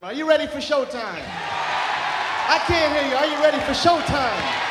Are you ready for showtime? I can't hear you. Are you ready for showtime?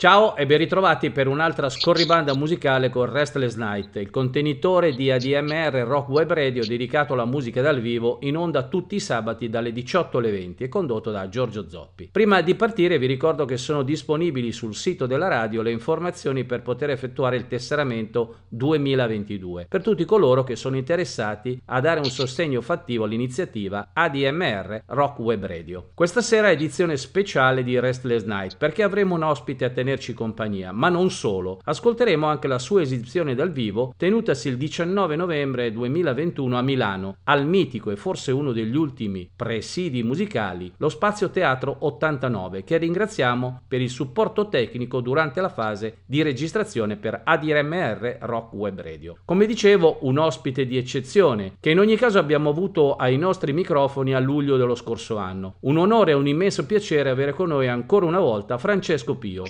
Ciao e ben ritrovati per un'altra scorribanda musicale con Restless Night, il contenitore di ADMR Rock Web Radio dedicato alla musica dal vivo in onda tutti i sabati dalle 18 alle 20 e condotto da Giorgio Zoppi. Prima di partire vi ricordo che sono disponibili sul sito della radio le informazioni per poter effettuare il tesseramento 2022 per tutti coloro che sono interessati a dare un sostegno fattivo all'iniziativa ADMR Rock Web Radio. Questa sera è edizione speciale di Restless Night perché avremo un ospite a tenere tenerci compagnia, ma non solo. Ascolteremo anche la sua esibizione dal vivo tenutasi il 19 novembre 2021 a Milano, al mitico e forse uno degli ultimi presidi musicali, lo Spazio Teatro 89, che ringraziamo per il supporto tecnico durante la fase di registrazione per ADRMR Rock Web Radio. Come dicevo, un ospite di eccezione, che in ogni caso abbiamo avuto ai nostri microfoni a luglio dello scorso anno. Un onore e un immenso piacere avere con noi ancora una volta Francesco Pio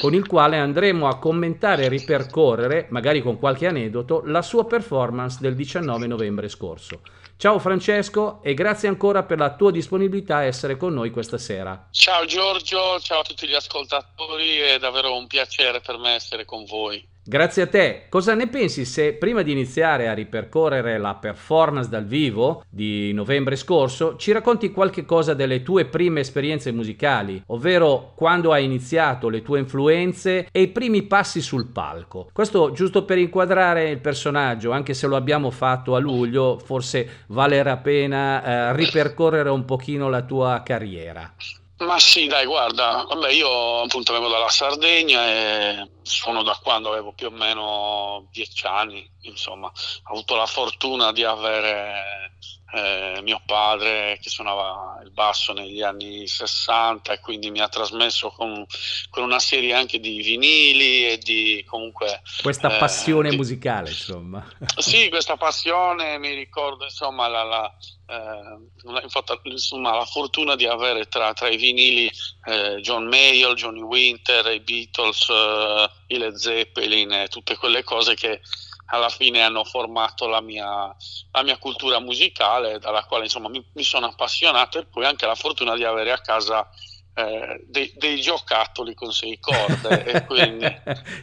con il quale andremo a commentare e ripercorrere, magari con qualche aneddoto, la sua performance del 19 novembre scorso. Ciao Francesco e grazie ancora per la tua disponibilità a essere con noi questa sera. Ciao Giorgio, ciao a tutti gli ascoltatori, è davvero un piacere per me essere con voi. Grazie a te. Cosa ne pensi se prima di iniziare a ripercorrere la performance dal vivo di novembre scorso ci racconti qualche cosa delle tue prime esperienze musicali, ovvero quando hai iniziato, le tue influenze e i primi passi sul palco? Questo giusto per inquadrare il personaggio, anche se lo abbiamo fatto a luglio, forse vale la pena eh, ripercorrere un pochino la tua carriera. Ma sì, dai, guarda, vabbè, io appunto vengo dalla Sardegna e sono da quando avevo più o meno dieci anni, insomma, ho avuto la fortuna di avere eh, mio padre che suonava il basso negli anni 60 e quindi mi ha trasmesso con, con una serie anche di vinili e di comunque... Questa eh, passione di, musicale, insomma. Sì, questa passione, mi ricordo insomma la, la, eh, infatti, insomma, la fortuna di avere tra, tra i vinili eh, John Mayall, Johnny Winter, i Beatles, eh, i Led Zeppelin e tutte quelle cose che alla fine hanno formato la mia, la mia cultura musicale, dalla quale insomma mi, mi, sono appassionato e poi anche la fortuna di avere a casa eh, dei, dei, giocattoli con sei corde. quindi...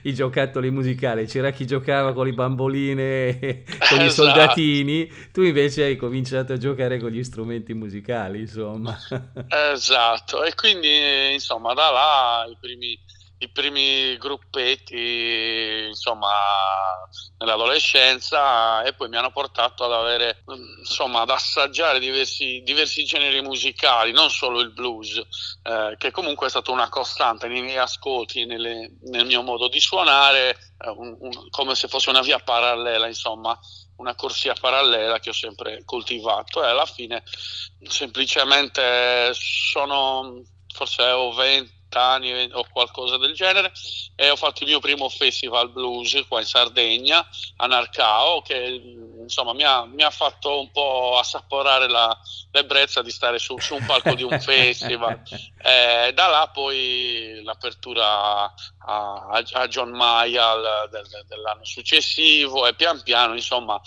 I giocattoli musicali, c'era chi giocava con le bamboline, con esatto. i soldatini, tu invece hai cominciato a giocare con gli strumenti musicali, insomma. esatto, e quindi insomma da là i primi i primi gruppetti, insomma, nell'adolescenza e poi mi hanno portato ad avere, insomma, ad assaggiare diversi, diversi generi musicali, non solo il blues, eh, che comunque è stata una costante nei miei ascolti, nelle, nel mio modo di suonare, eh, un, un, come se fosse una via parallela, insomma una corsia parallela che ho sempre coltivato. E alla fine semplicemente sono forse ho 20 anni o qualcosa del genere. E ho fatto il mio primo festival blues qua in Sardegna a Narcao che insomma mi ha, mi ha fatto un po' assaporare la, l'ebbrezza di stare su, su, un palco di un festival. E da là poi l'apertura a, a John Mayall del, dell'anno successivo e pian piano insomma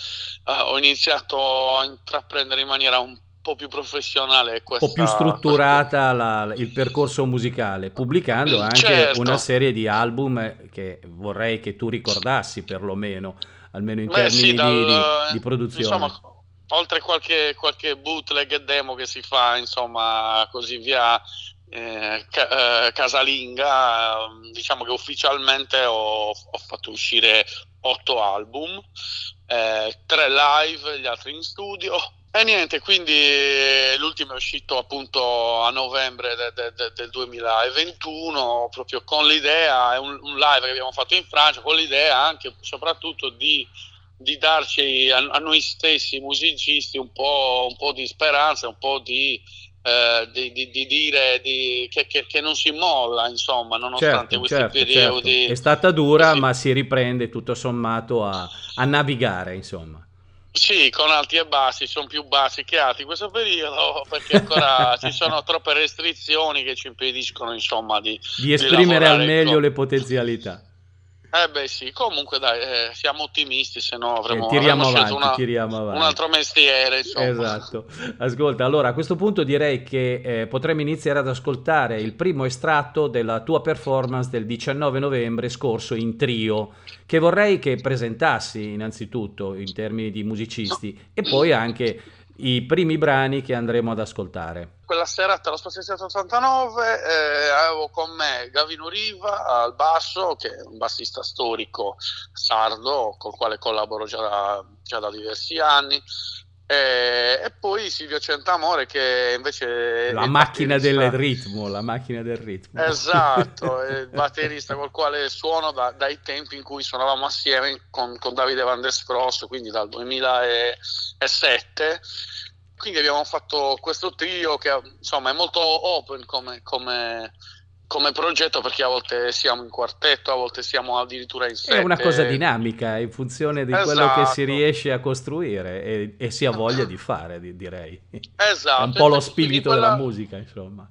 eh, ho iniziato a intraprendere in maniera un po' più professionale questa... un po' più strutturata la, il percorso musicale pubblicando anche certo. una serie di album che vorrei che tu ricordassi perlomeno almeno in Beh, termini sì, dal, di, di, produzione insomma, oltre qualche, qualche bootleg e demo che si fa insomma così via eh, ca- eh, casalinga diciamo che ufficialmente ho, ho fatto uscire otto album eh, tre live gli altri in studio e niente, quindi eh, l'ultimo è uscito appunto a novembre de, de, de, del 2021, proprio con l'idea, è un, un, live che abbiamo fatto in Francia, con l'idea anche soprattutto di, di darci a, a, noi stessi musicisti un po', un po', di speranza, un po' di, eh, di, di, di dire che, che, che, non si molla, insomma, nonostante certo, questi certo, periodi. Certo. È stata dura, così. ma si riprende tutto sommato a, a navigare, insomma. Sì, con alti e bassi, sono più bassi che alti in questo periodo perché ancora ci sono troppe restrizioni che ci impediscono insomma di, di esprimere di al meglio con... le potenzialità. Eh beh sì, comunque dai, eh, siamo ottimisti, se no avremo, eh, tiriamo avremo avanti, una, tiriamo avanti. un altro mestiere. Insomma. Esatto. Ascolta, allora a questo punto direi che eh, potremmo iniziare ad ascoltare il primo estratto della tua performance del 19 novembre scorso in trio, che vorrei che presentassi innanzitutto in termini di musicisti e poi anche i primi brani che andremo ad ascoltare. Quella serata allo Spazio 89 eh, avevo con me Gavino Riva al basso, che è un bassista storico sardo col quale collaboro già da, già da diversi anni. E, e, poi Silvio Centamore che invece la macchina del ritmo la macchina del ritmo. Esatto il batterista col quale suono da, dai tempi in cui suonavamo assieme con, con Davide Van der Spross quindi dal 2007 quindi abbiamo fatto questo trio che insomma è molto open come, come come progetto perché a volte siamo in quartetto, a volte siamo addirittura in sette. È una cosa dinamica in funzione di esatto. quello che si esatto. riesce a costruire e, e si ha voglia di fare, direi. Esatto. È un po' lo spirito quella... della musica, insomma.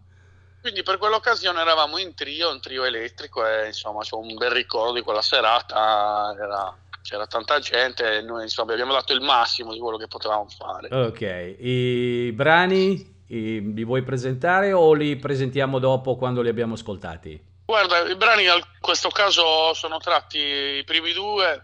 Quindi per quell'occasione eravamo in trio, un trio elettrico e insomma c'è un bel ricordo di quella serata, era, c'era tanta gente e noi insomma abbiamo dato il massimo di quello che potevamo fare. Ok, i brani li vuoi presentare o li presentiamo dopo quando li abbiamo ascoltati? Guarda, i brani in questo caso sono tratti i primi due,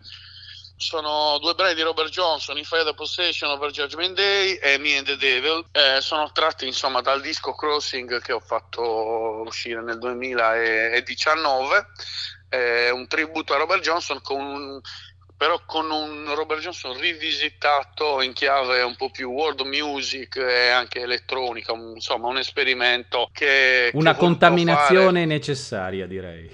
sono due brani di Robert Johnson, In Fire the Possession Over Judgment Day e Me and the Devil. Eh, sono tratti insomma dal disco Crossing che ho fatto uscire nel 2019. È un tributo a Robert Johnson con un però con un Robert Johnson rivisitato in chiave un po' più world music e anche elettronica, insomma un esperimento che... Una che contaminazione necessaria direi.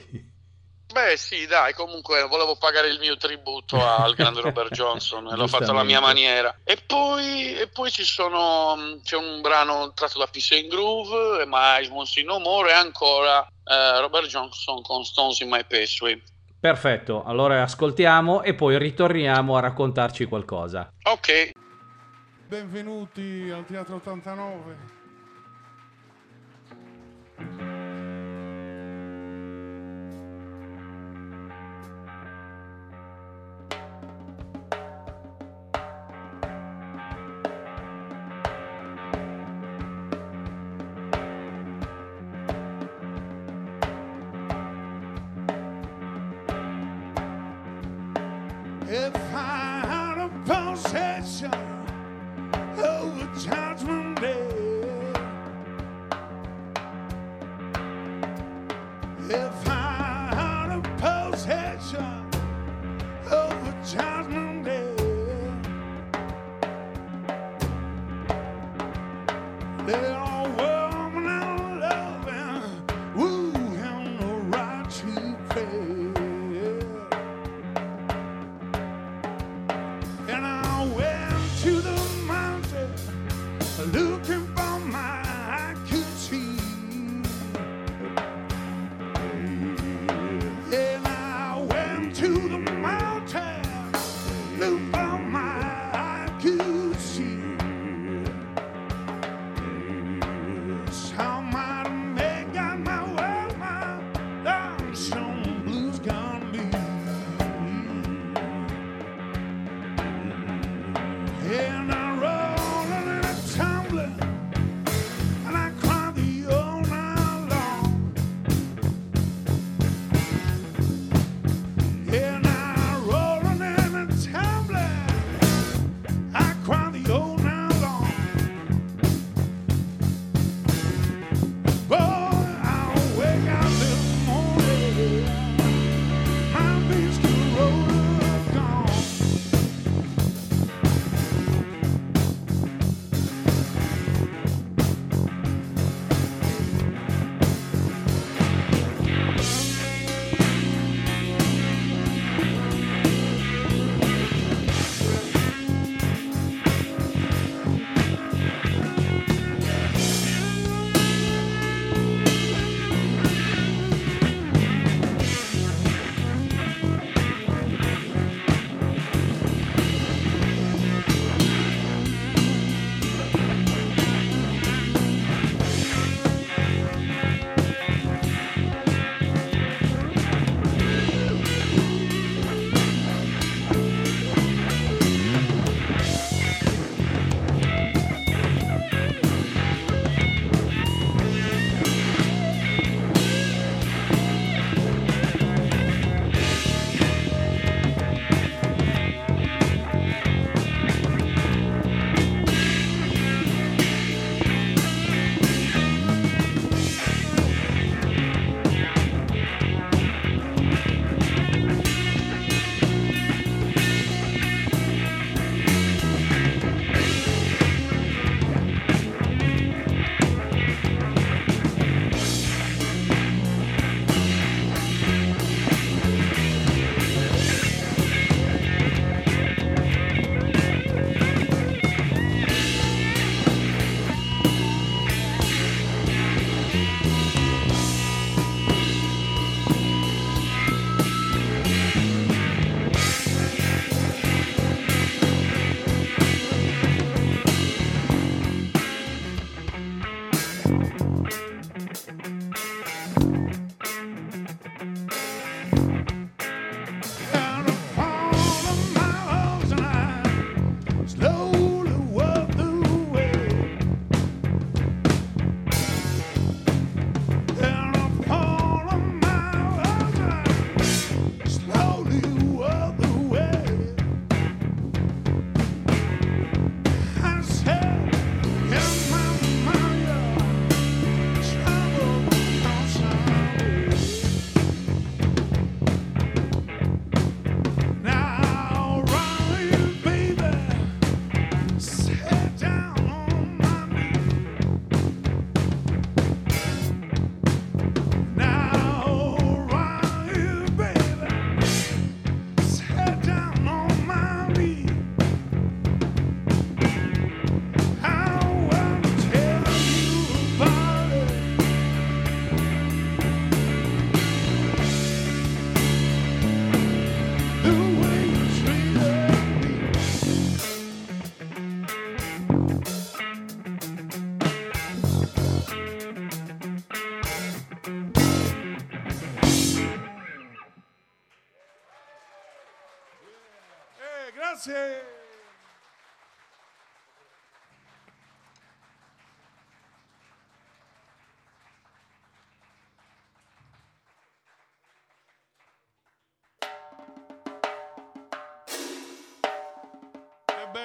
Beh sì, dai, comunque volevo pagare il mio tributo al grande Robert Johnson e l'ho fatto alla mia maniera. E poi, e poi ci sono, c'è un brano tratto da Peace and Groove, My Eyes Won't See No More e ancora eh, Robert Johnson con Stones in My Pastry. Perfetto, allora ascoltiamo e poi ritorniamo a raccontarci qualcosa. Ok. Benvenuti al Teatro 89.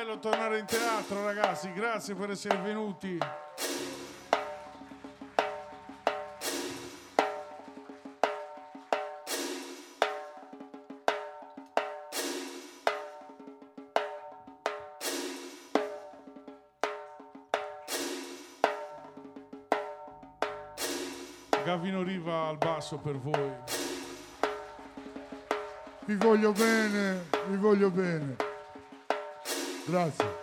bello tornare in teatro ragazzi, grazie per essere venuti. Gavino Riva al basso per voi. Vi voglio bene, vi voglio bene. Gracias.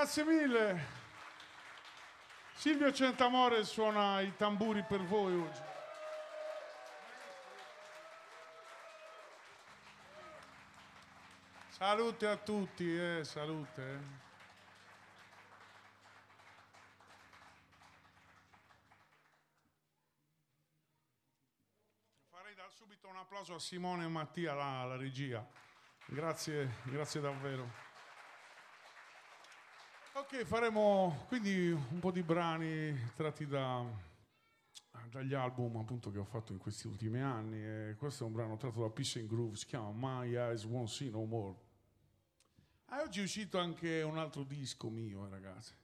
Grazie mille. Silvio Centamore suona i tamburi per voi oggi. Salute a tutti, eh, salute. eh. Subito un applauso a Simone e Mattia, la, la regia. Grazie, grazie davvero. Ok, faremo quindi un po' di brani tratti da- dagli album appunto che ho fatto in questi ultimi anni. E questo è un brano tratto da Peace and Groove, si chiama My Eyes Won't See No More. Ah, oggi è uscito anche un altro disco mio, ragazzi.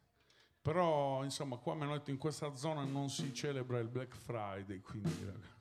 Però, insomma, qua mi hanno detto in questa zona non si celebra il Black Friday, quindi... ragazzi.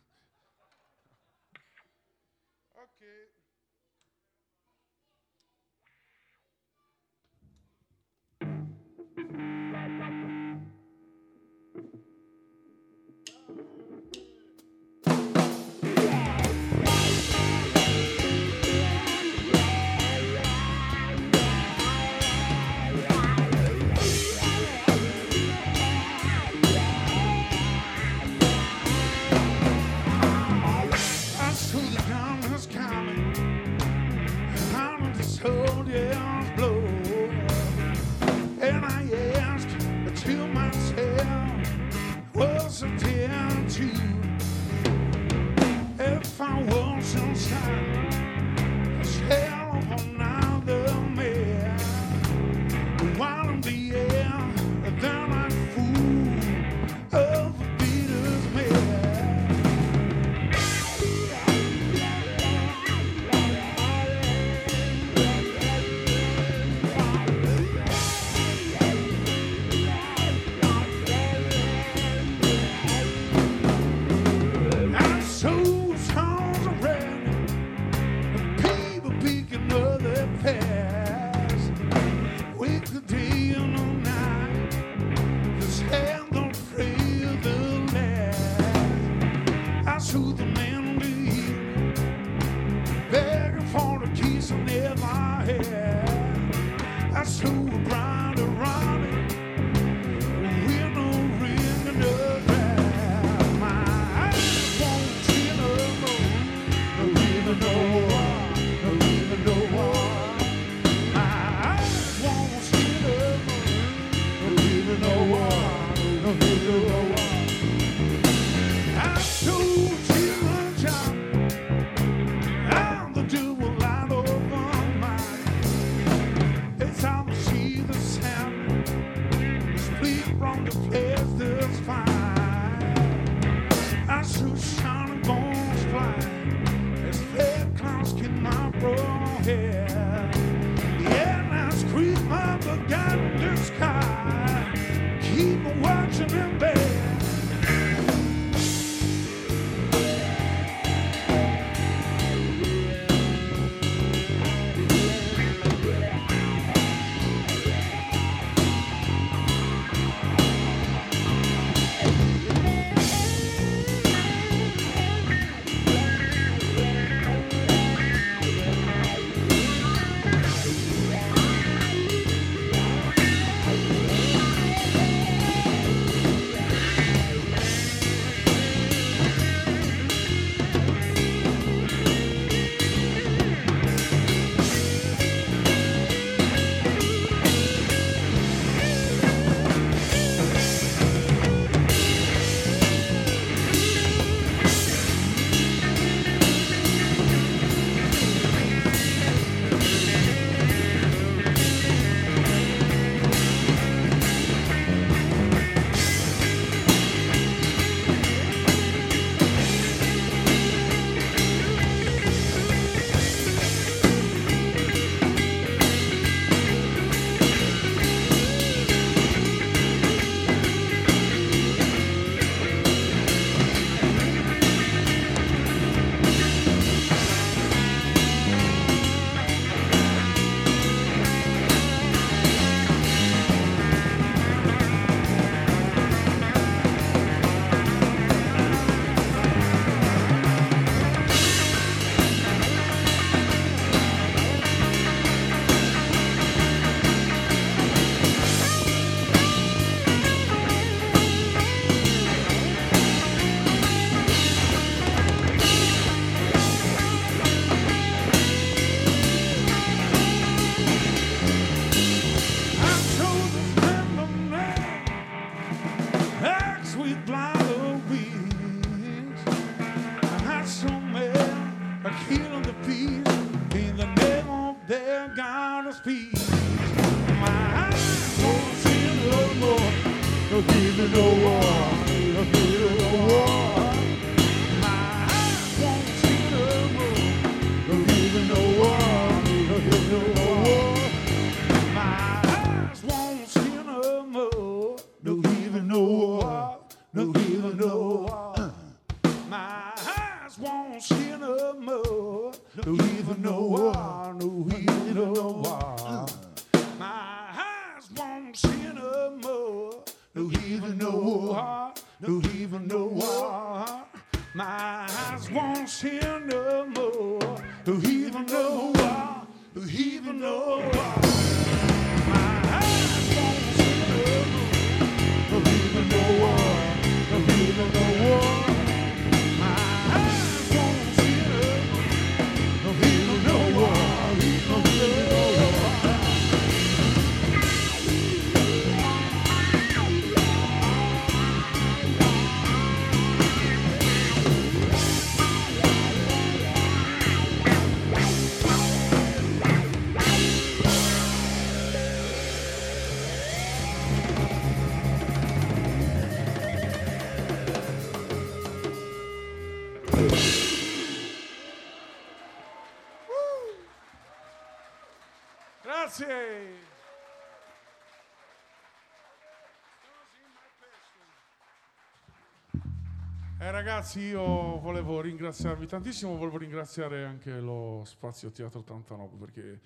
Ragazzi, io volevo ringraziarvi tantissimo, volevo ringraziare anche lo Spazio Teatro 89 perché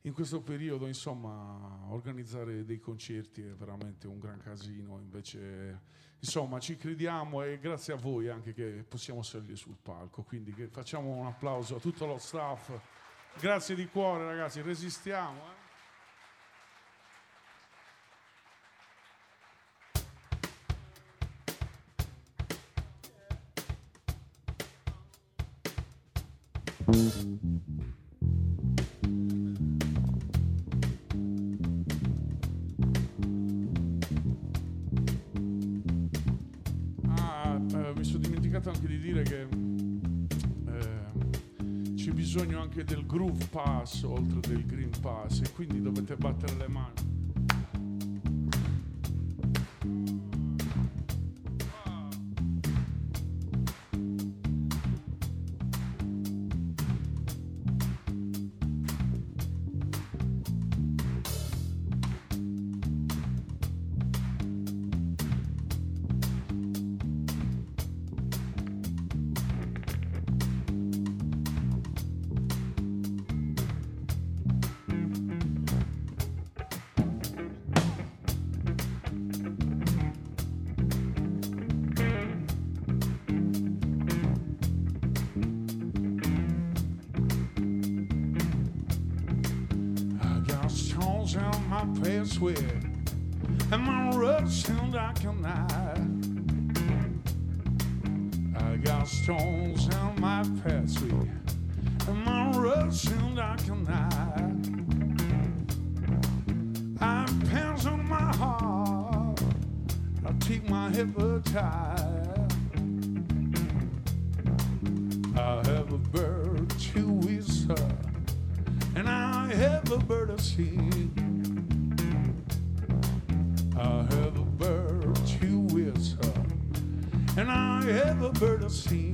in questo periodo, insomma, organizzare dei concerti è veramente un gran casino, invece, insomma, ci crediamo e grazie a voi anche che possiamo salire sul palco, quindi facciamo un applauso a tutto lo staff. Grazie di cuore, ragazzi, resistiamo. Eh? Ah, eh, mi sono dimenticato anche di dire che eh, c'è bisogno anche del Groove Pass oltre del Green Pass e quindi dovete battere le mani. Stones in my pathway, and my seemed like a knife. I have pins on my heart. I take my hepatitis. I have a bird to whistle, and I have a bird to sing. I have a bird to whistle, and I have a bird to sing.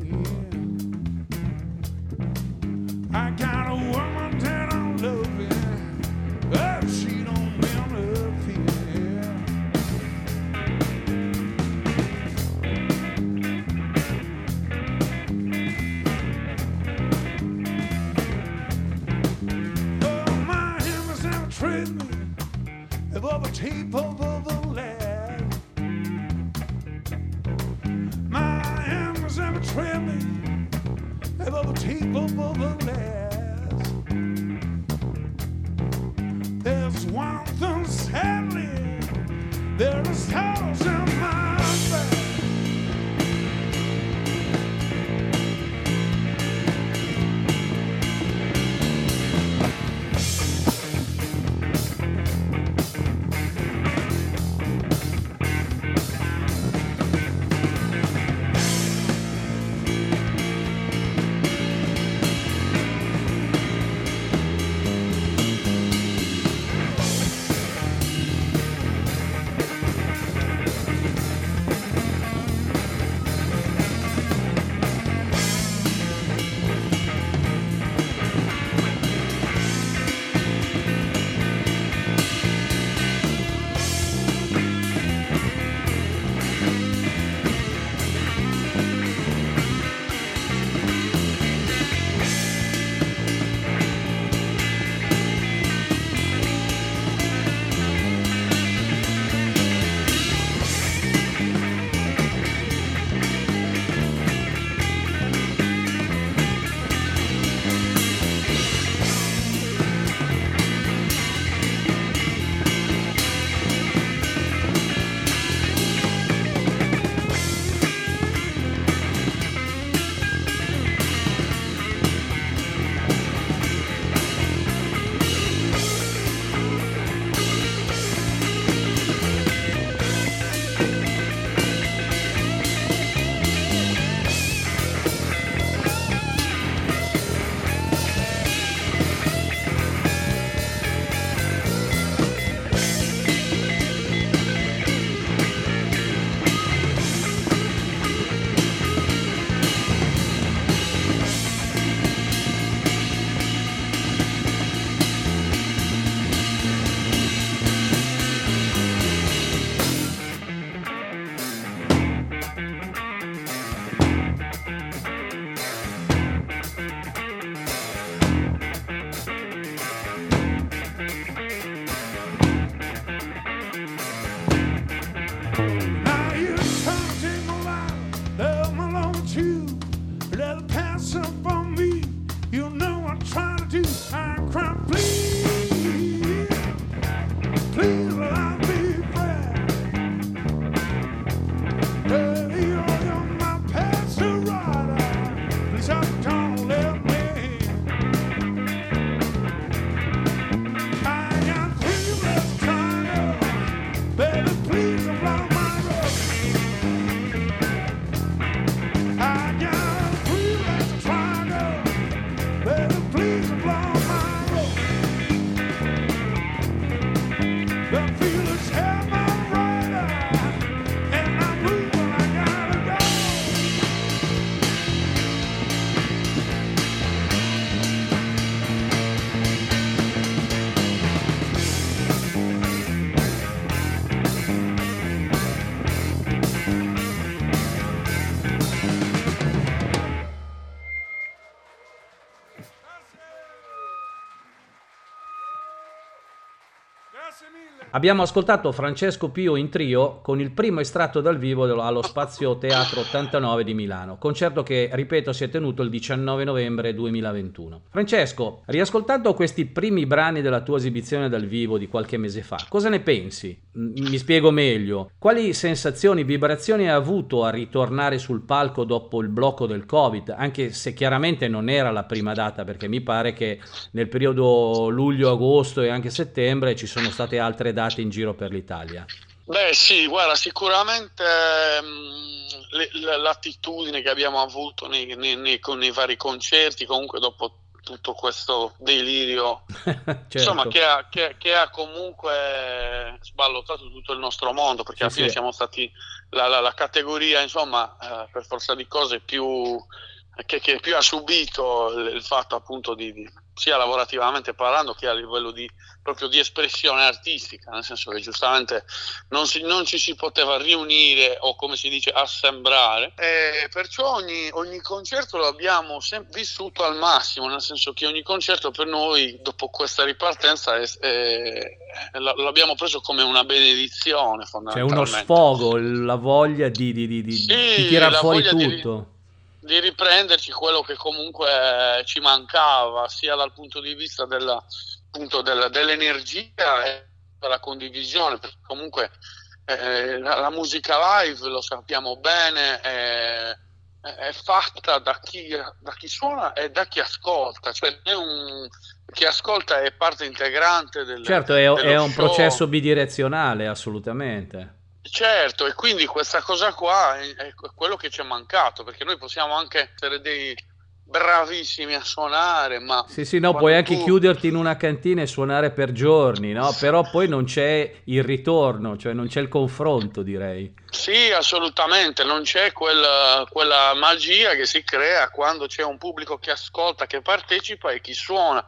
Abbiamo ascoltato Francesco Pio in trio con il primo estratto dal vivo allo Spazio Teatro 89 di Milano, concerto che, ripeto, si è tenuto il 19 novembre 2021. Francesco, riascoltando questi primi brani della tua esibizione dal vivo di qualche mese fa, cosa ne pensi? Mi spiego meglio. Quali sensazioni, vibrazioni hai avuto a ritornare sul palco dopo il blocco del Covid, anche se chiaramente non era la prima data, perché mi pare che nel periodo luglio-agosto e anche settembre ci sono state altre altre date in giro per l'Italia? Beh sì, guarda, sicuramente mh, ehm, l'attitudine che abbiamo avuto nei, nei, nei, con i vari concerti, comunque dopo tutto questo delirio, certo. insomma, che ha, che, che ha, comunque sballottato tutto il nostro mondo, perché sì, alla fine sì. siamo stati la, la, la categoria, insomma, eh, per forza di cose più che, che, più ha subito il fatto appunto di, di, sia lavorativamente parlando che a livello di, proprio di espressione artistica, nel senso che giustamente non, si, non ci si poteva riunire o come si dice assembrare e perciò ogni, ogni concerto lo abbiamo sem- vissuto al massimo, nel senso che ogni concerto per noi dopo questa ripartenza è, è, l'abbiamo preso come una benedizione fondamentalmente. C'è uno sfogo, la voglia di, di, di, sì, di tirar fuori tutto di riprenderci quello che comunque ci mancava, sia dal punto di vista della, appunto, della, dell'energia e della condivisione, perché comunque eh, la, la, musica live, lo sappiamo bene, è, è fatta da chi, da chi, suona e da chi ascolta, cioè un, chi ascolta è parte integrante del Certo, è, è un show. processo bidirezionale, assolutamente. Certo, e quindi questa cosa qua è, è quello che ci è mancato, perché noi possiamo anche essere dei bravissimi a suonare, ma... Sì, sì, no, puoi anche chiuderti in una cantina e suonare per giorni, no? Però poi non c'è il ritorno, cioè non c'è il confronto, direi. Sì, assolutamente, non c'è quella, quella magia che si crea quando c'è un pubblico che ascolta, che partecipa e chi suona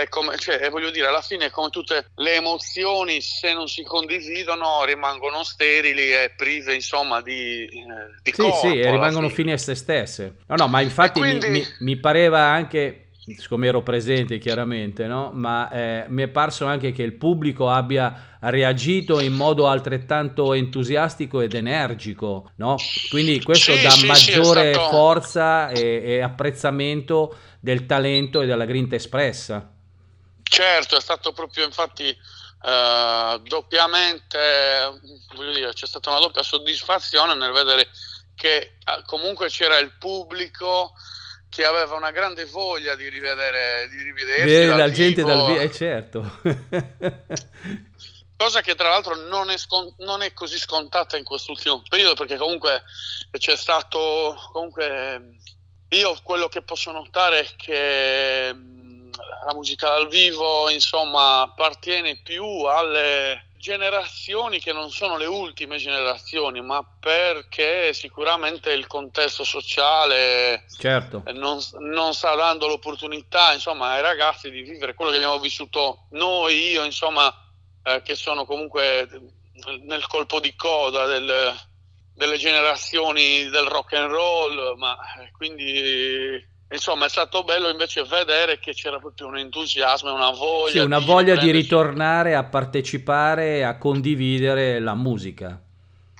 è come, cioè, voglio dire, alla fine come tutte le emozioni, se non si condividono, rimangono sterili e prive, insomma, di, eh, di sì, corpo. Sì, rimangono fini a se stesse. No, no, ma infatti quindi... mi, mi, mi, pareva anche, siccome ero presente chiaramente, no? ma eh, mi è parso anche che il pubblico abbia reagito in modo altrettanto entusiastico ed energico, no? Quindi questo sì, dà sì, maggiore stato... forza e, e apprezzamento del talento e della grinta espressa. Certo, è stato proprio infatti eh, doppiamente, voglio dire, c'è stata una doppia soddisfazione nel vedere che eh, comunque c'era il pubblico che aveva una grande voglia di rivedere di rivedersi la gente dal vivo, eh, certo. Cosa che tra l'altro non è, scon- non è, così scontata in quest'ultimo periodo perché comunque c'è stato comunque io quello che posso notare è che la musica dal vivo insomma appartiene più alle generazioni che non sono le ultime generazioni, ma perché sicuramente il contesto sociale certo. non, non, sta dando l'opportunità insomma, ai ragazzi di vivere quello che abbiamo vissuto noi, io insomma, eh, che sono comunque nel colpo di coda del, delle generazioni del rock and roll, ma eh, quindi Insomma, è stato bello invece vedere che c'era proprio un entusiasmo e una voglia. Sì, una di voglia di ritornare a partecipare, a condividere la musica.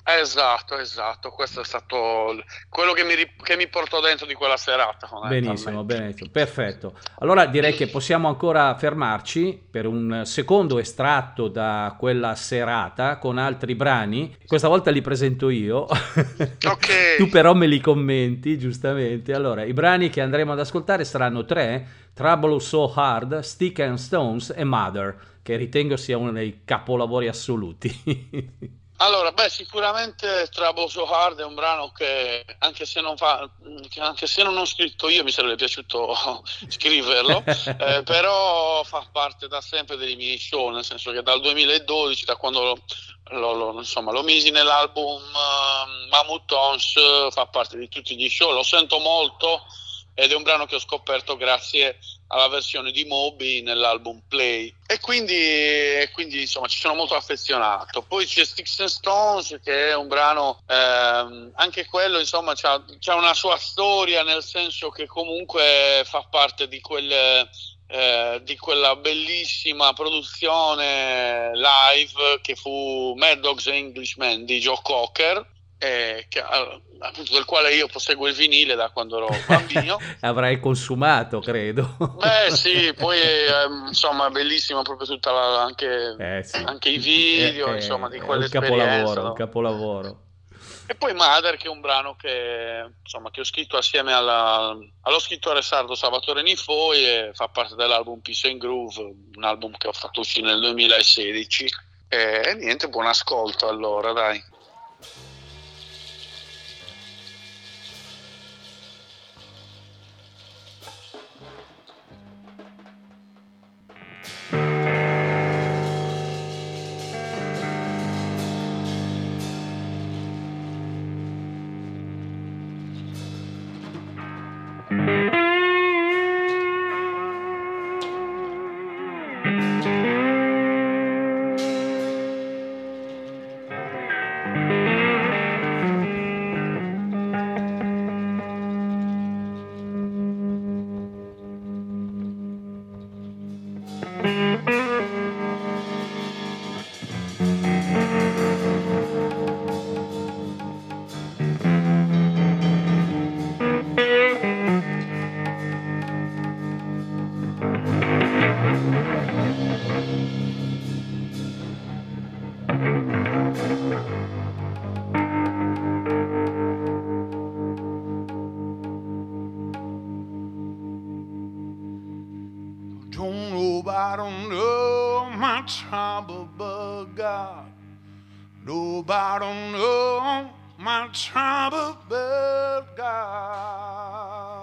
Esatto, esatto, questo è stato quello che mi, che mi portò dentro di quella serata. Benissimo, benissimo, perfetto. Allora direi che possiamo ancora fermarci per un secondo estratto da quella serata con altri brani. Questa volta li presento io. Ok. tu però me li commenti, giustamente. Allora, i brani che andremo ad ascoltare saranno tre. Trouble So Hard, Stick and Stones e Mother, che ritengo sia uno dei capolavori assoluti. Allora, beh, sicuramente Trouble So Hard è un brano che anche se non, fa, anche se non ho scritto io mi sarebbe piaciuto scriverlo, eh, però fa parte da sempre dei miei show, nel senso che dal 2012, da quando lo, lo, lo, insomma, lo misi nell'album uh, Mammoth Tones, fa parte di tutti gli show, lo sento molto ed è un brano che ho scoperto grazie alla versione di Moby nell'album Play. E quindi, e quindi insomma ci sono molto affezionato. Poi c'è Sticks and Stones che è un brano ehm, anche quello insomma c'ha, una sua storia nel senso che comunque fa parte di quel eh, di quella bellissima produzione live che fu Mad Dogs Englishman di Joe Cocker, eh, che, appunto del quale io posseggo il vinile da quando ero bambino. Avrai consumato, credo. Beh sì, poi eh, insomma bellissimo proprio tutta la, anche, eh, sì. anche, i video, insomma, di quell'esperienza. Un capolavoro, no? un capolavoro. E poi Mother, che è un brano che, insomma, che ho scritto assieme alla, allo scrittore sardo Salvatore Nifoi e fa parte dell'album Peace and Groove, un album che ho fatto uscire nel 2016. E, e niente, buon ascolto allora, dai. I don't know my trouble, but God. Nobody don't know my trouble but God.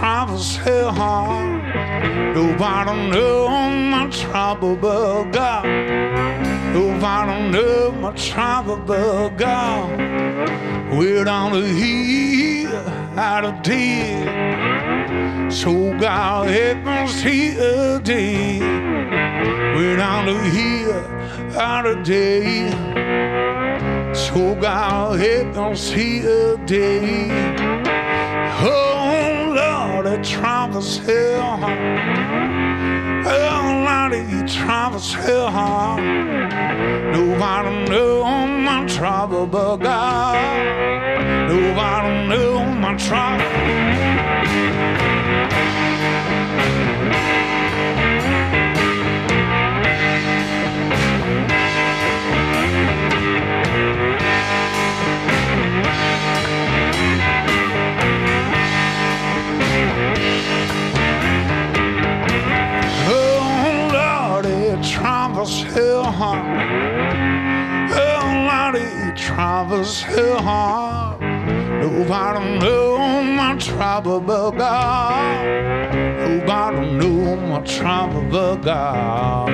Travels hell hard. Nobody know my trouble but God. Nobody know my trouble but God. We're down to here out of dead. So God help us here day. We're down to here out of day. So God help us here day. Oh Lord, it travels hard. Oh Lord, it travels hard. Nobody know my trouble but God. Nobody know my trouble. Travis Hill. huh? Oh, Lottie Travis Hill. huh? Nobody knew my trouble but God. Nobody knew my trouble but God.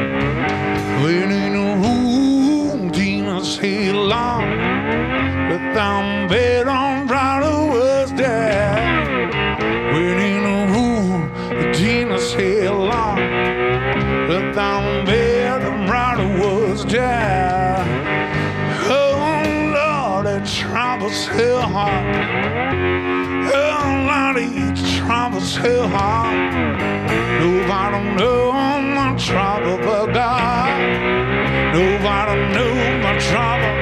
We need a room, demons heal on. Let them bed on right was dead. We need a room, demons heal but I'm bed was. Oh Lord, it troubles hell hard. Oh Lord, it troubles hell hard. Nobody know my trouble but God. Nobody know my trouble.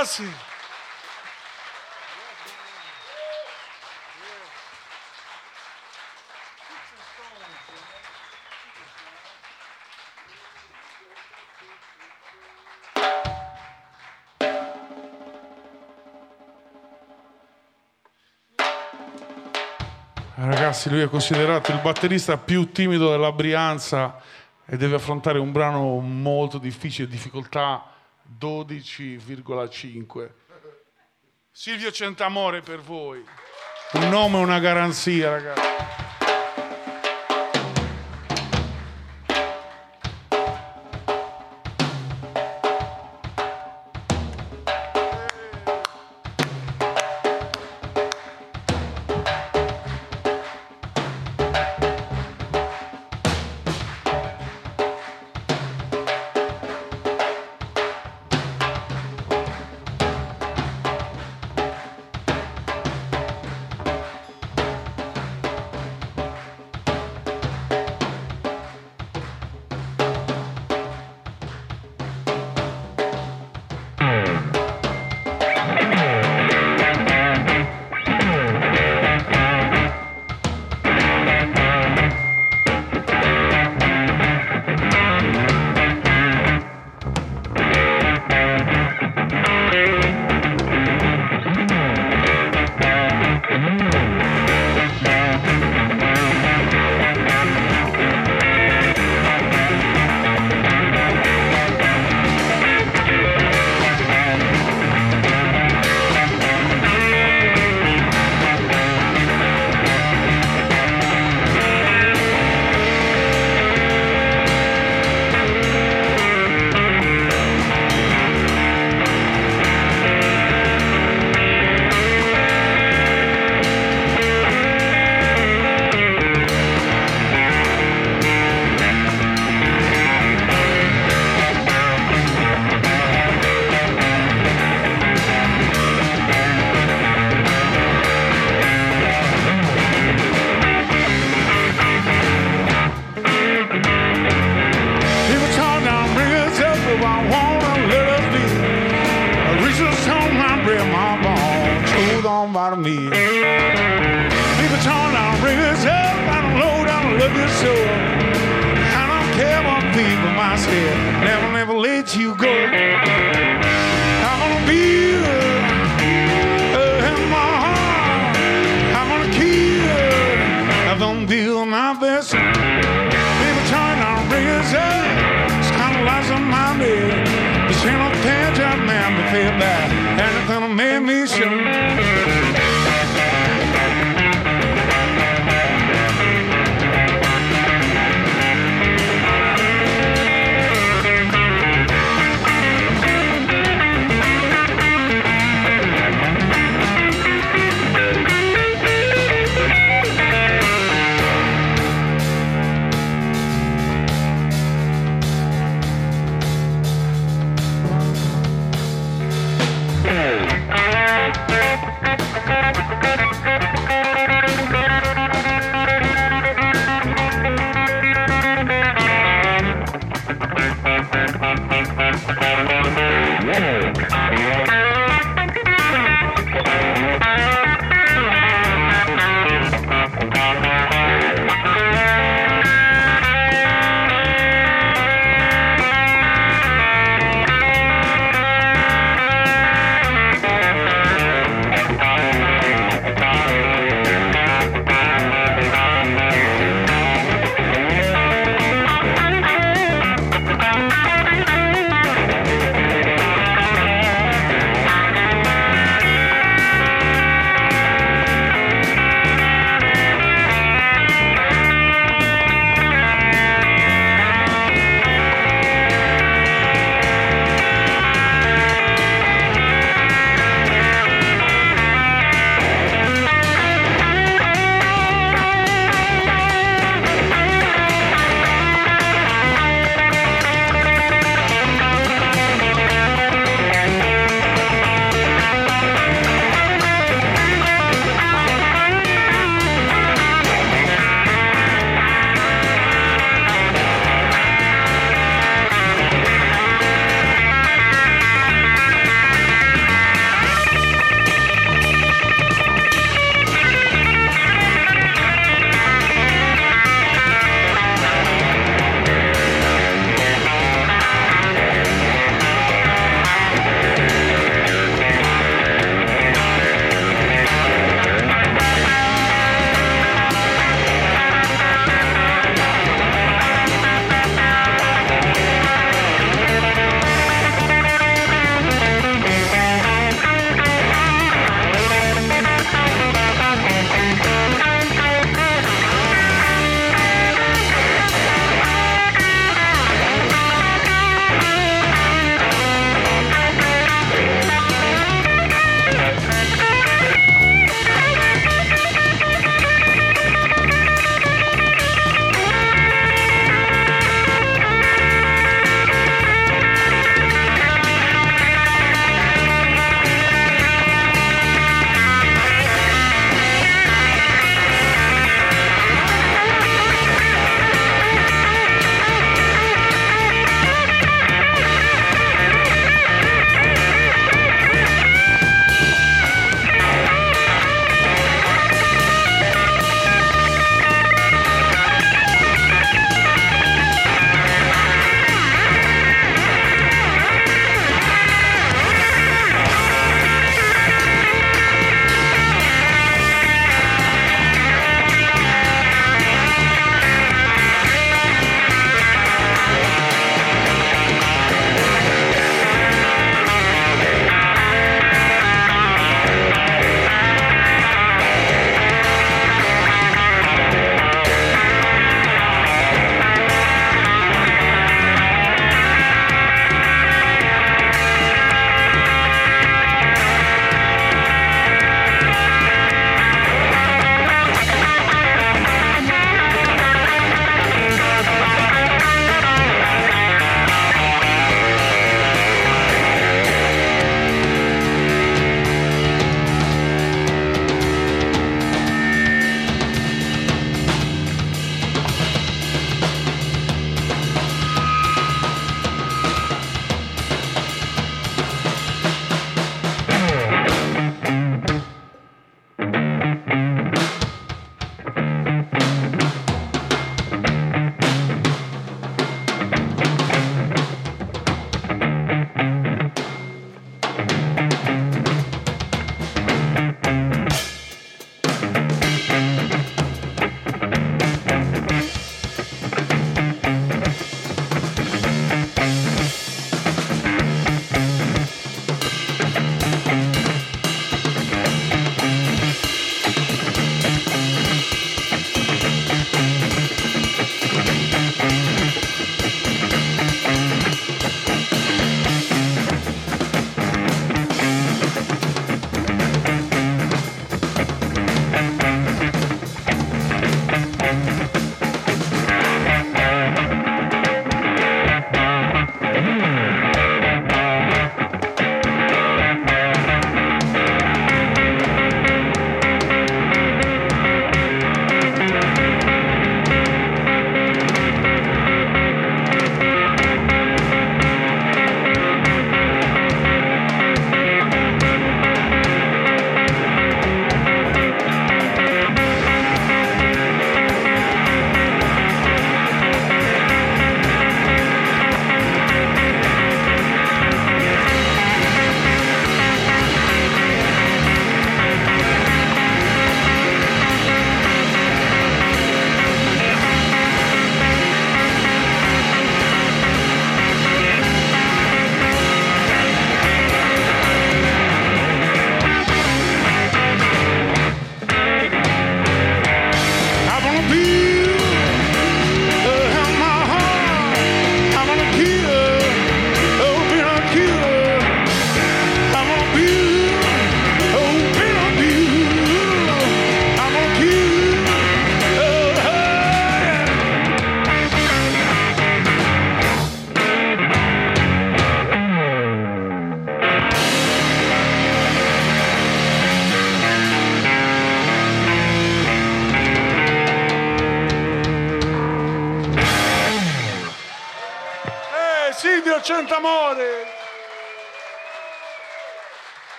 casi. Eh, ragazzi, lui è considerato il batterista più timido della Brianza e deve affrontare un brano molto difficile, difficoltà 12,5. Silvio Centamore per voi. Un nome e una garanzia, ragazzi.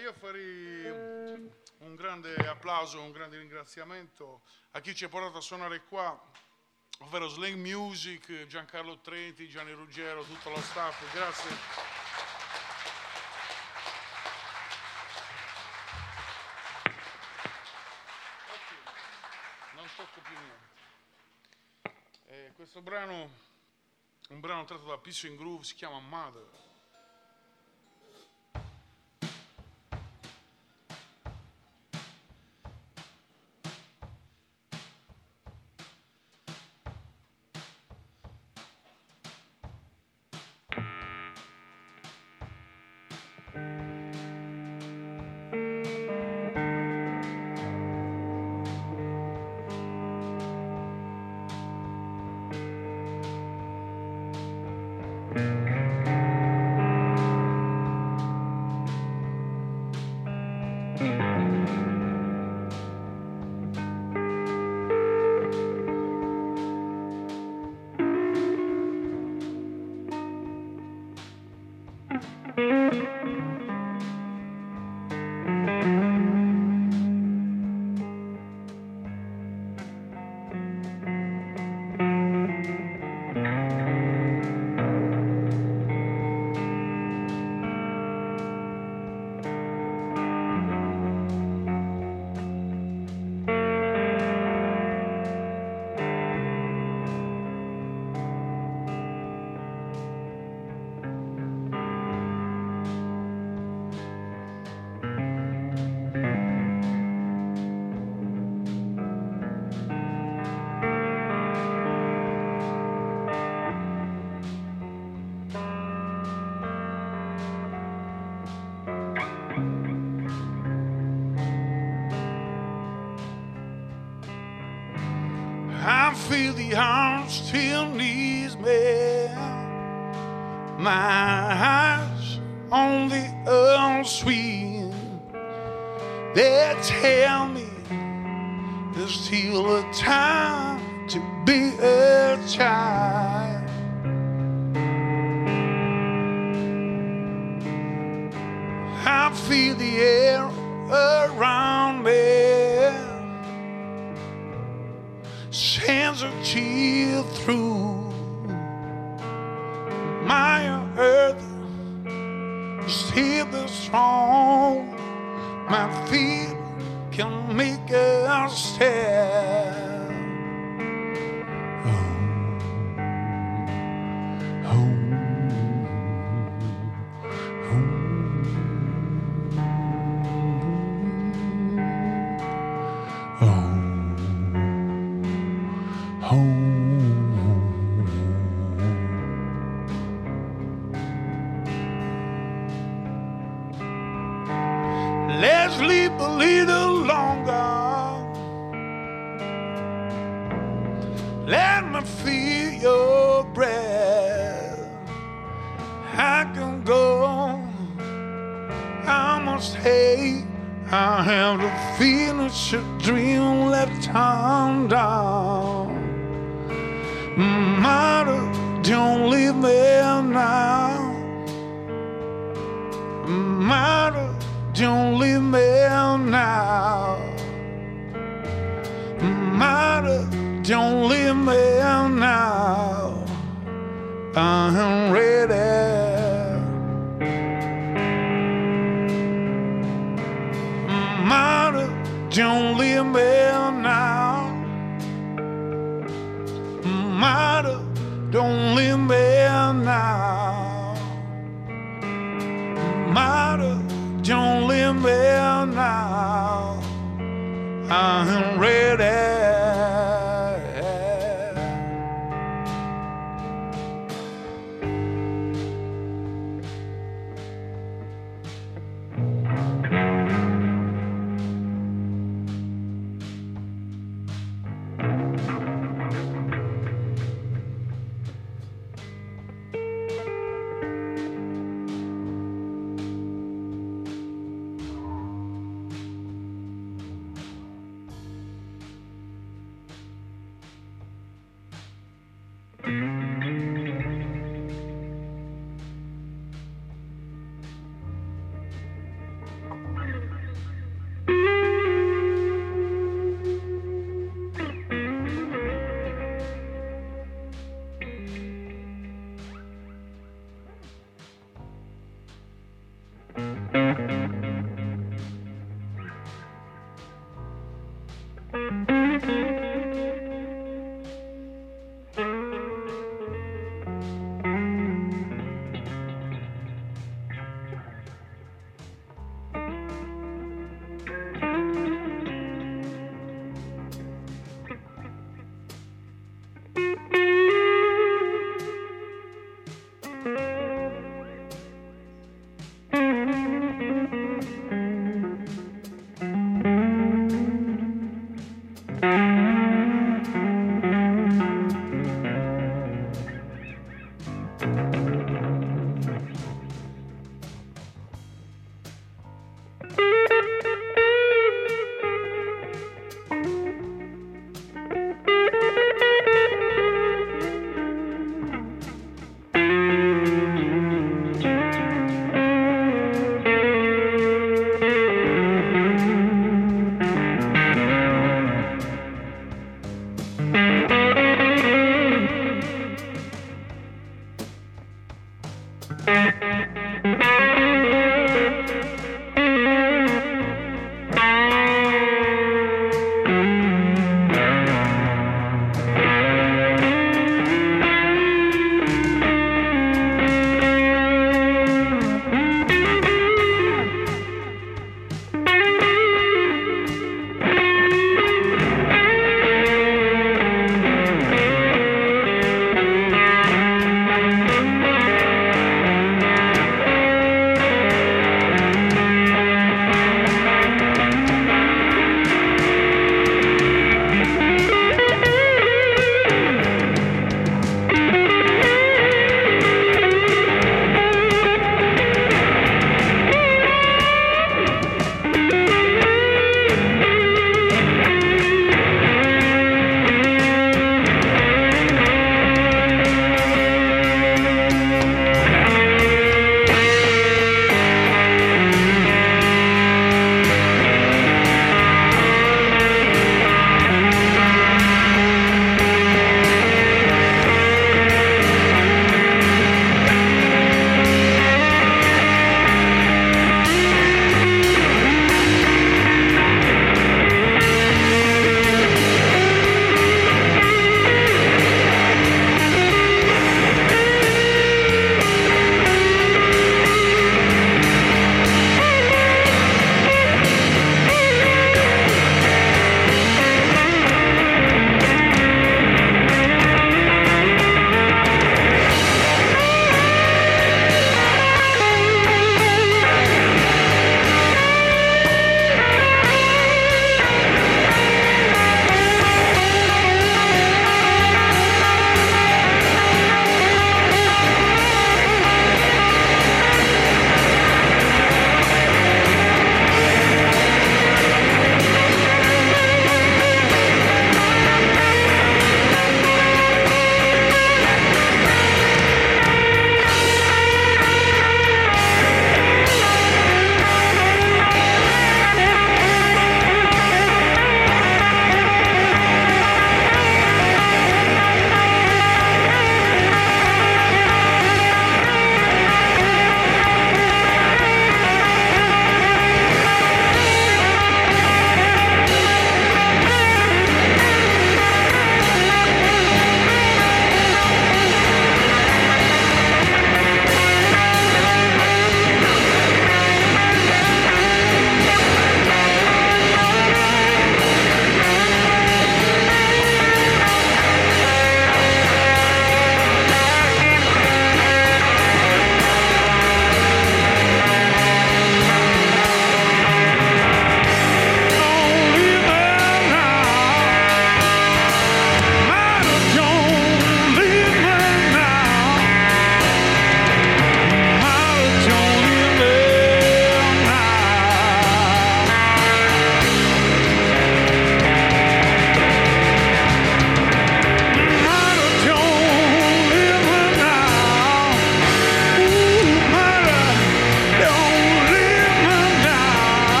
io farei un grande applauso, un grande ringraziamento a chi ci ha portato a suonare qua, ovvero Slang Music, Giancarlo Trenti, Gianni Ruggero, tutto lo staff, grazie. Eh, questo brano, un brano tratto da Pisso in Groove, si chiama Mother. the heart still needs me. My eyes on the unsweet, they tell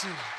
Grazie.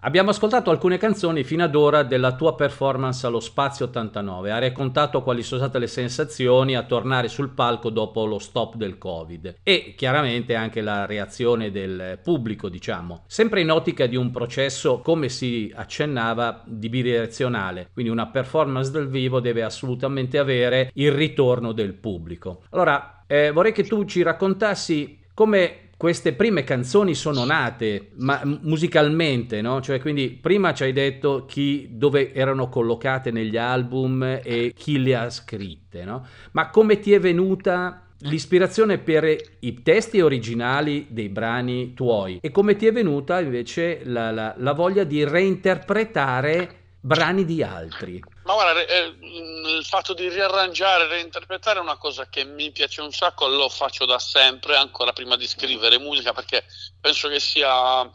Abbiamo ascoltato alcune canzoni fino ad ora della tua performance allo Spazio 89. Hai raccontato quali sono state le sensazioni a tornare sul palco dopo lo stop del Covid e chiaramente anche la reazione del pubblico, diciamo. Sempre in ottica di un processo, come si accennava, di bidirezionale. Quindi una performance dal vivo deve assolutamente avere il ritorno del pubblico. Allora, eh, vorrei che tu ci raccontassi come queste prime canzoni sono nate ma musicalmente, no? Cioè, quindi prima ci hai detto chi, dove erano collocate negli album e chi le ha scritte, no? Ma come ti è venuta l'ispirazione per i testi originali dei brani tuoi e come ti è venuta invece la, la, la voglia di reinterpretare brani di altri? Ma guarda, eh, il fatto di riarrangiare, reinterpretare è una cosa che mi piace un sacco, lo faccio da sempre, ancora prima di scrivere musica, perché penso che sia,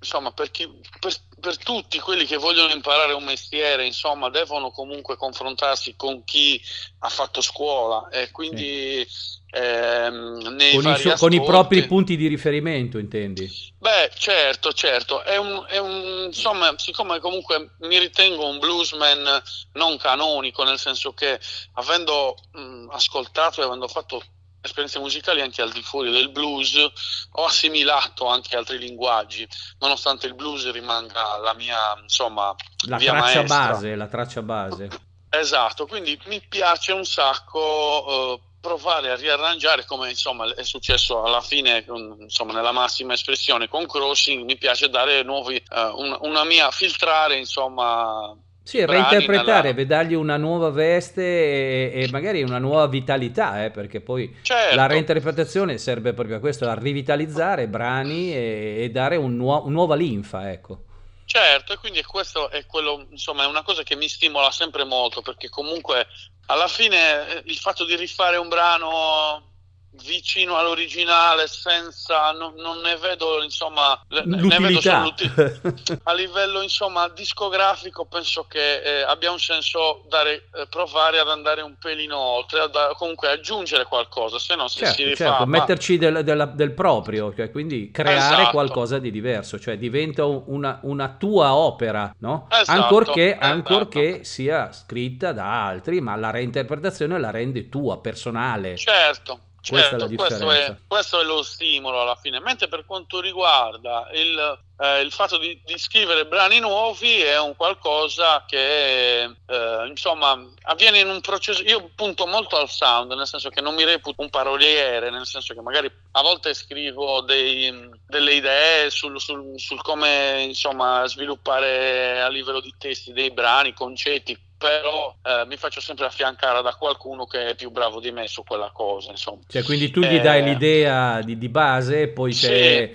insomma, per, chi, per, per tutti quelli che vogliono imparare un mestiere, insomma, devono comunque confrontarsi con chi ha fatto scuola e quindi... Sì Ehm, con, i, con i, propri punti di riferimento, intendi? Beh, certo, certo. È un, è un, insomma, siccome comunque mi ritengo un bluesman non canonico, nel senso che avendo mh, ascoltato e avendo fatto esperienze musicali anche al di fuori del blues, ho assimilato anche altri linguaggi, nonostante il blues rimanga la mia, insomma, la via traccia maestra. base, la traccia base. Esatto, quindi mi piace un sacco uh, provare a riarrangiare come insomma è successo alla fine insomma nella massima espressione con Crossing mi piace dare nuovi uh, una, una, mia filtrare insomma sì, reinterpretare, nella... dargli una nuova veste e, e, magari una nuova vitalità, eh, perché poi certo. la reinterpretazione serve proprio a questo, a rivitalizzare brani e, e dare un nuo, nuova linfa, ecco. Certo, e quindi questo è quello, insomma, è una cosa che mi stimola sempre molto, perché comunque alla fine eh, il fatto di rifare un brano vicino all'originale senza non, non ne vedo insomma ne vedo solo a livello insomma discografico penso che eh, abbia un senso dare, eh, provare ad andare un pelino oltre da, comunque aggiungere qualcosa se no se certo, si rifà certo. ma... metterci del, del, del proprio cioè, quindi creare esatto. qualcosa di diverso cioè diventa una, una tua opera no? Esatto, ancorché, esatto. ancorché sia scritta da altri ma la reinterpretazione la rende tua personale certo Certo, è questo, è, questo, è, lo stimolo alla fine. Mentre per quanto riguarda il, eh, il fatto di, di, scrivere brani nuovi è un qualcosa che eh, insomma avviene in un processo. Io punto molto al sound, nel senso che non mi reputo un paroliere, nel senso che magari a volte scrivo dei, delle idee sul, sul, sul come insomma sviluppare a livello di testi dei brani, concetti però eh, mi faccio sempre affiancare da qualcuno che è più bravo di me su quella cosa. Insomma. Cioè, quindi tu gli eh, dai l'idea di, di base, poi sì. c'è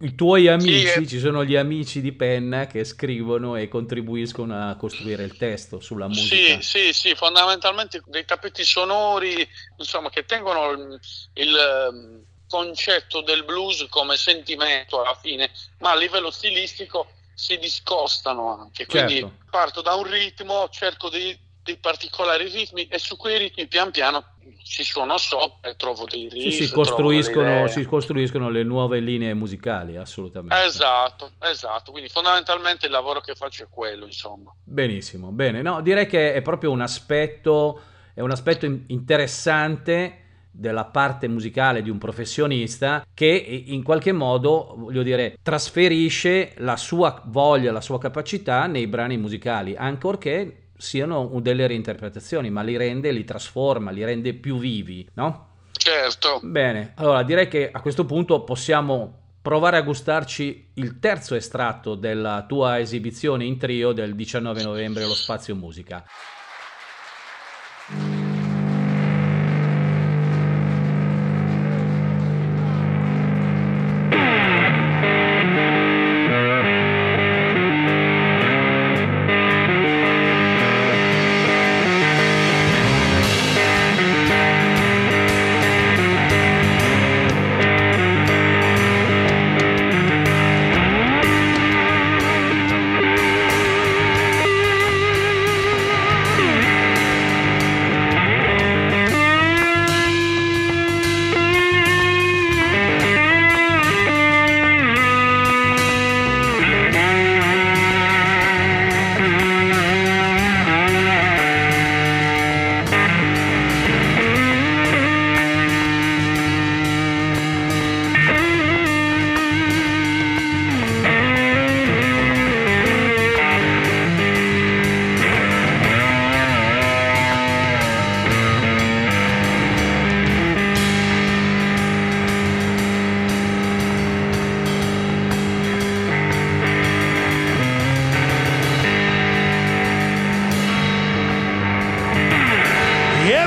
i tuoi amici, sì, ci sono gli amici di penna che scrivono e contribuiscono a costruire il testo sulla musica. Sì, sì, sì, fondamentalmente dei tappeti sonori, insomma, che tengono il, il ehm, concetto del blues come sentimento alla fine, ma a livello stilistico si discostano anche. Quindi certo. parto da un ritmo, cerco dei, dei, particolari ritmi e su quei ritmi pian piano ci suono sopra e trovo dei ritmi. Sì, si, costruiscono, si costruiscono le nuove linee musicali, assolutamente. Esatto, esatto. Quindi fondamentalmente il lavoro che faccio è quello, insomma. Benissimo, bene. No, direi che è proprio un aspetto, è un aspetto interessante della parte musicale di un professionista che in qualche modo, voglio dire, trasferisce la sua voglia, la sua capacità nei brani musicali, ancorché siano delle reinterpretazioni, ma li rende, li trasforma, li rende più vivi, no? Certo. Bene, allora direi che a questo punto possiamo provare a gustarci il terzo estratto della tua esibizione in trio del 19 novembre allo Spazio Musica.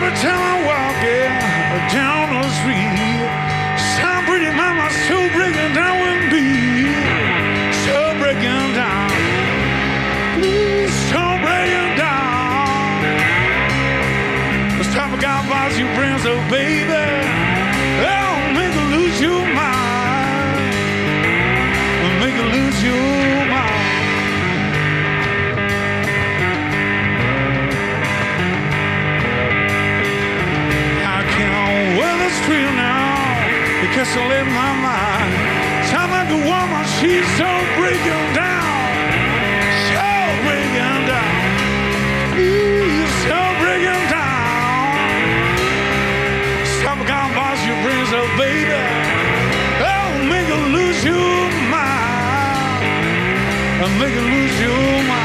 Every time I walk down the street, because I live my mind. Sound like a woman, she's so breaking down, so breaking down, Ooh, so breaking down. Stop a gun boss, you brings up, baby. I'll make you lose your mind. Make you lose your mind.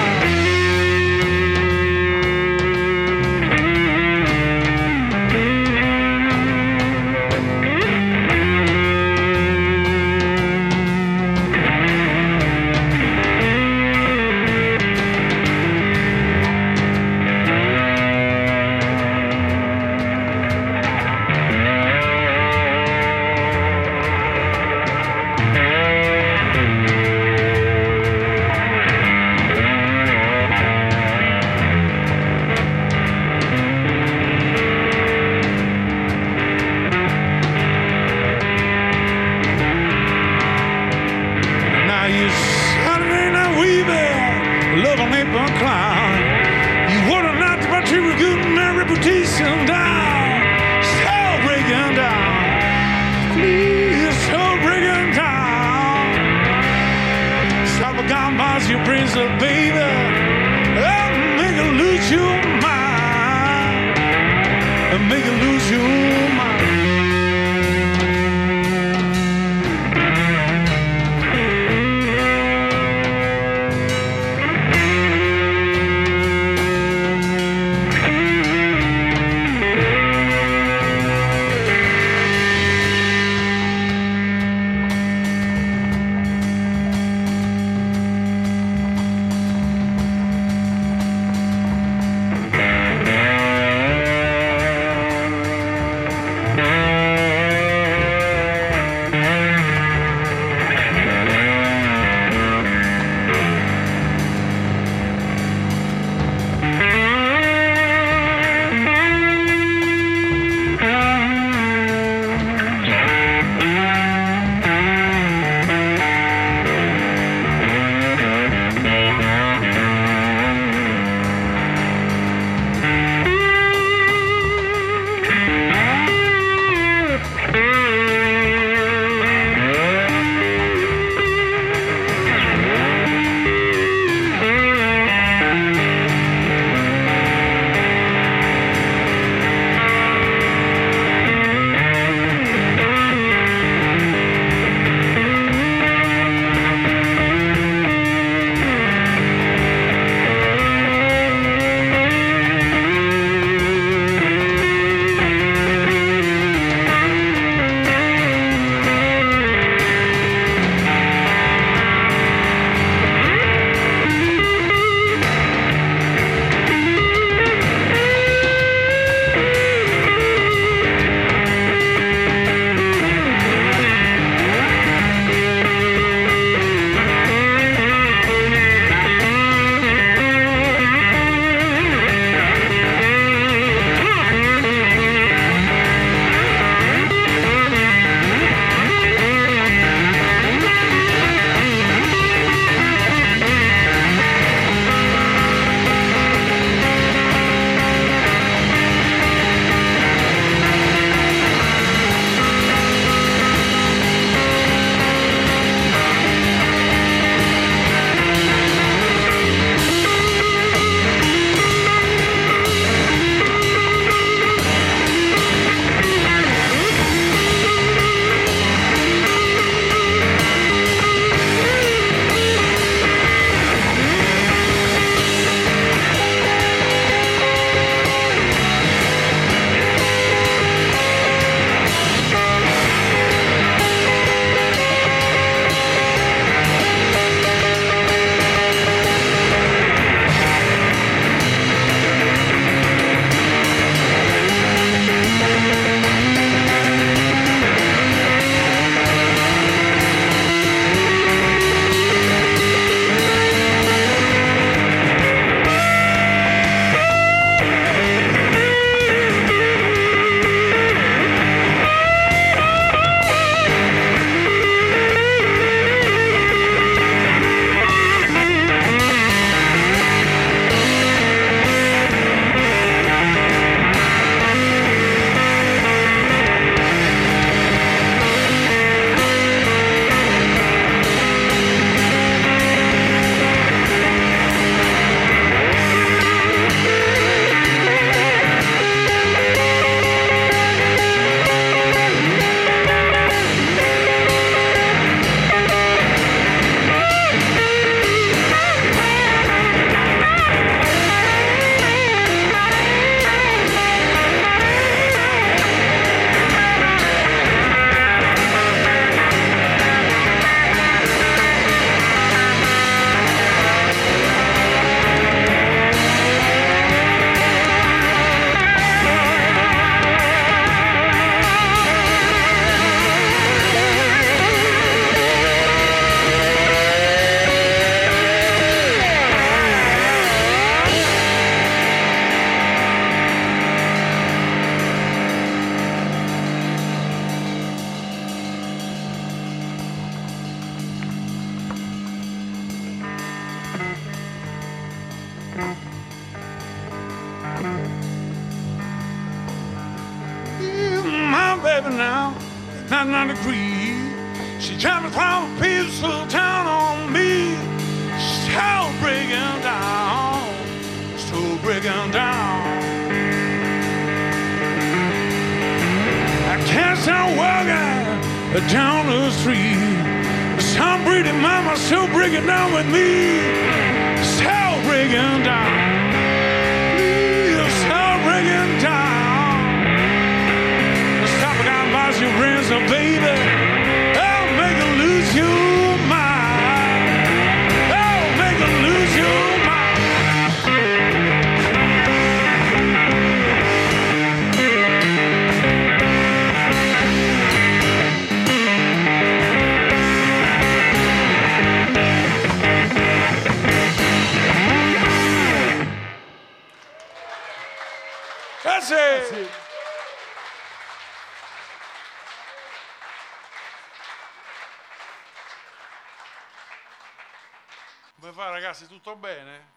bene?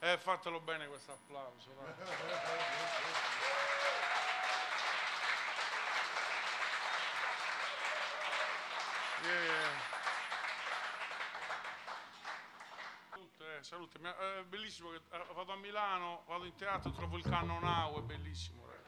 Eh, fatelo bene questo applauso. No? Yeah. Salute, eh, eh bellissimo, eh, vado a Milano, vado in teatro, trovo il Cannon Now, è bellissimo. Ragazzi.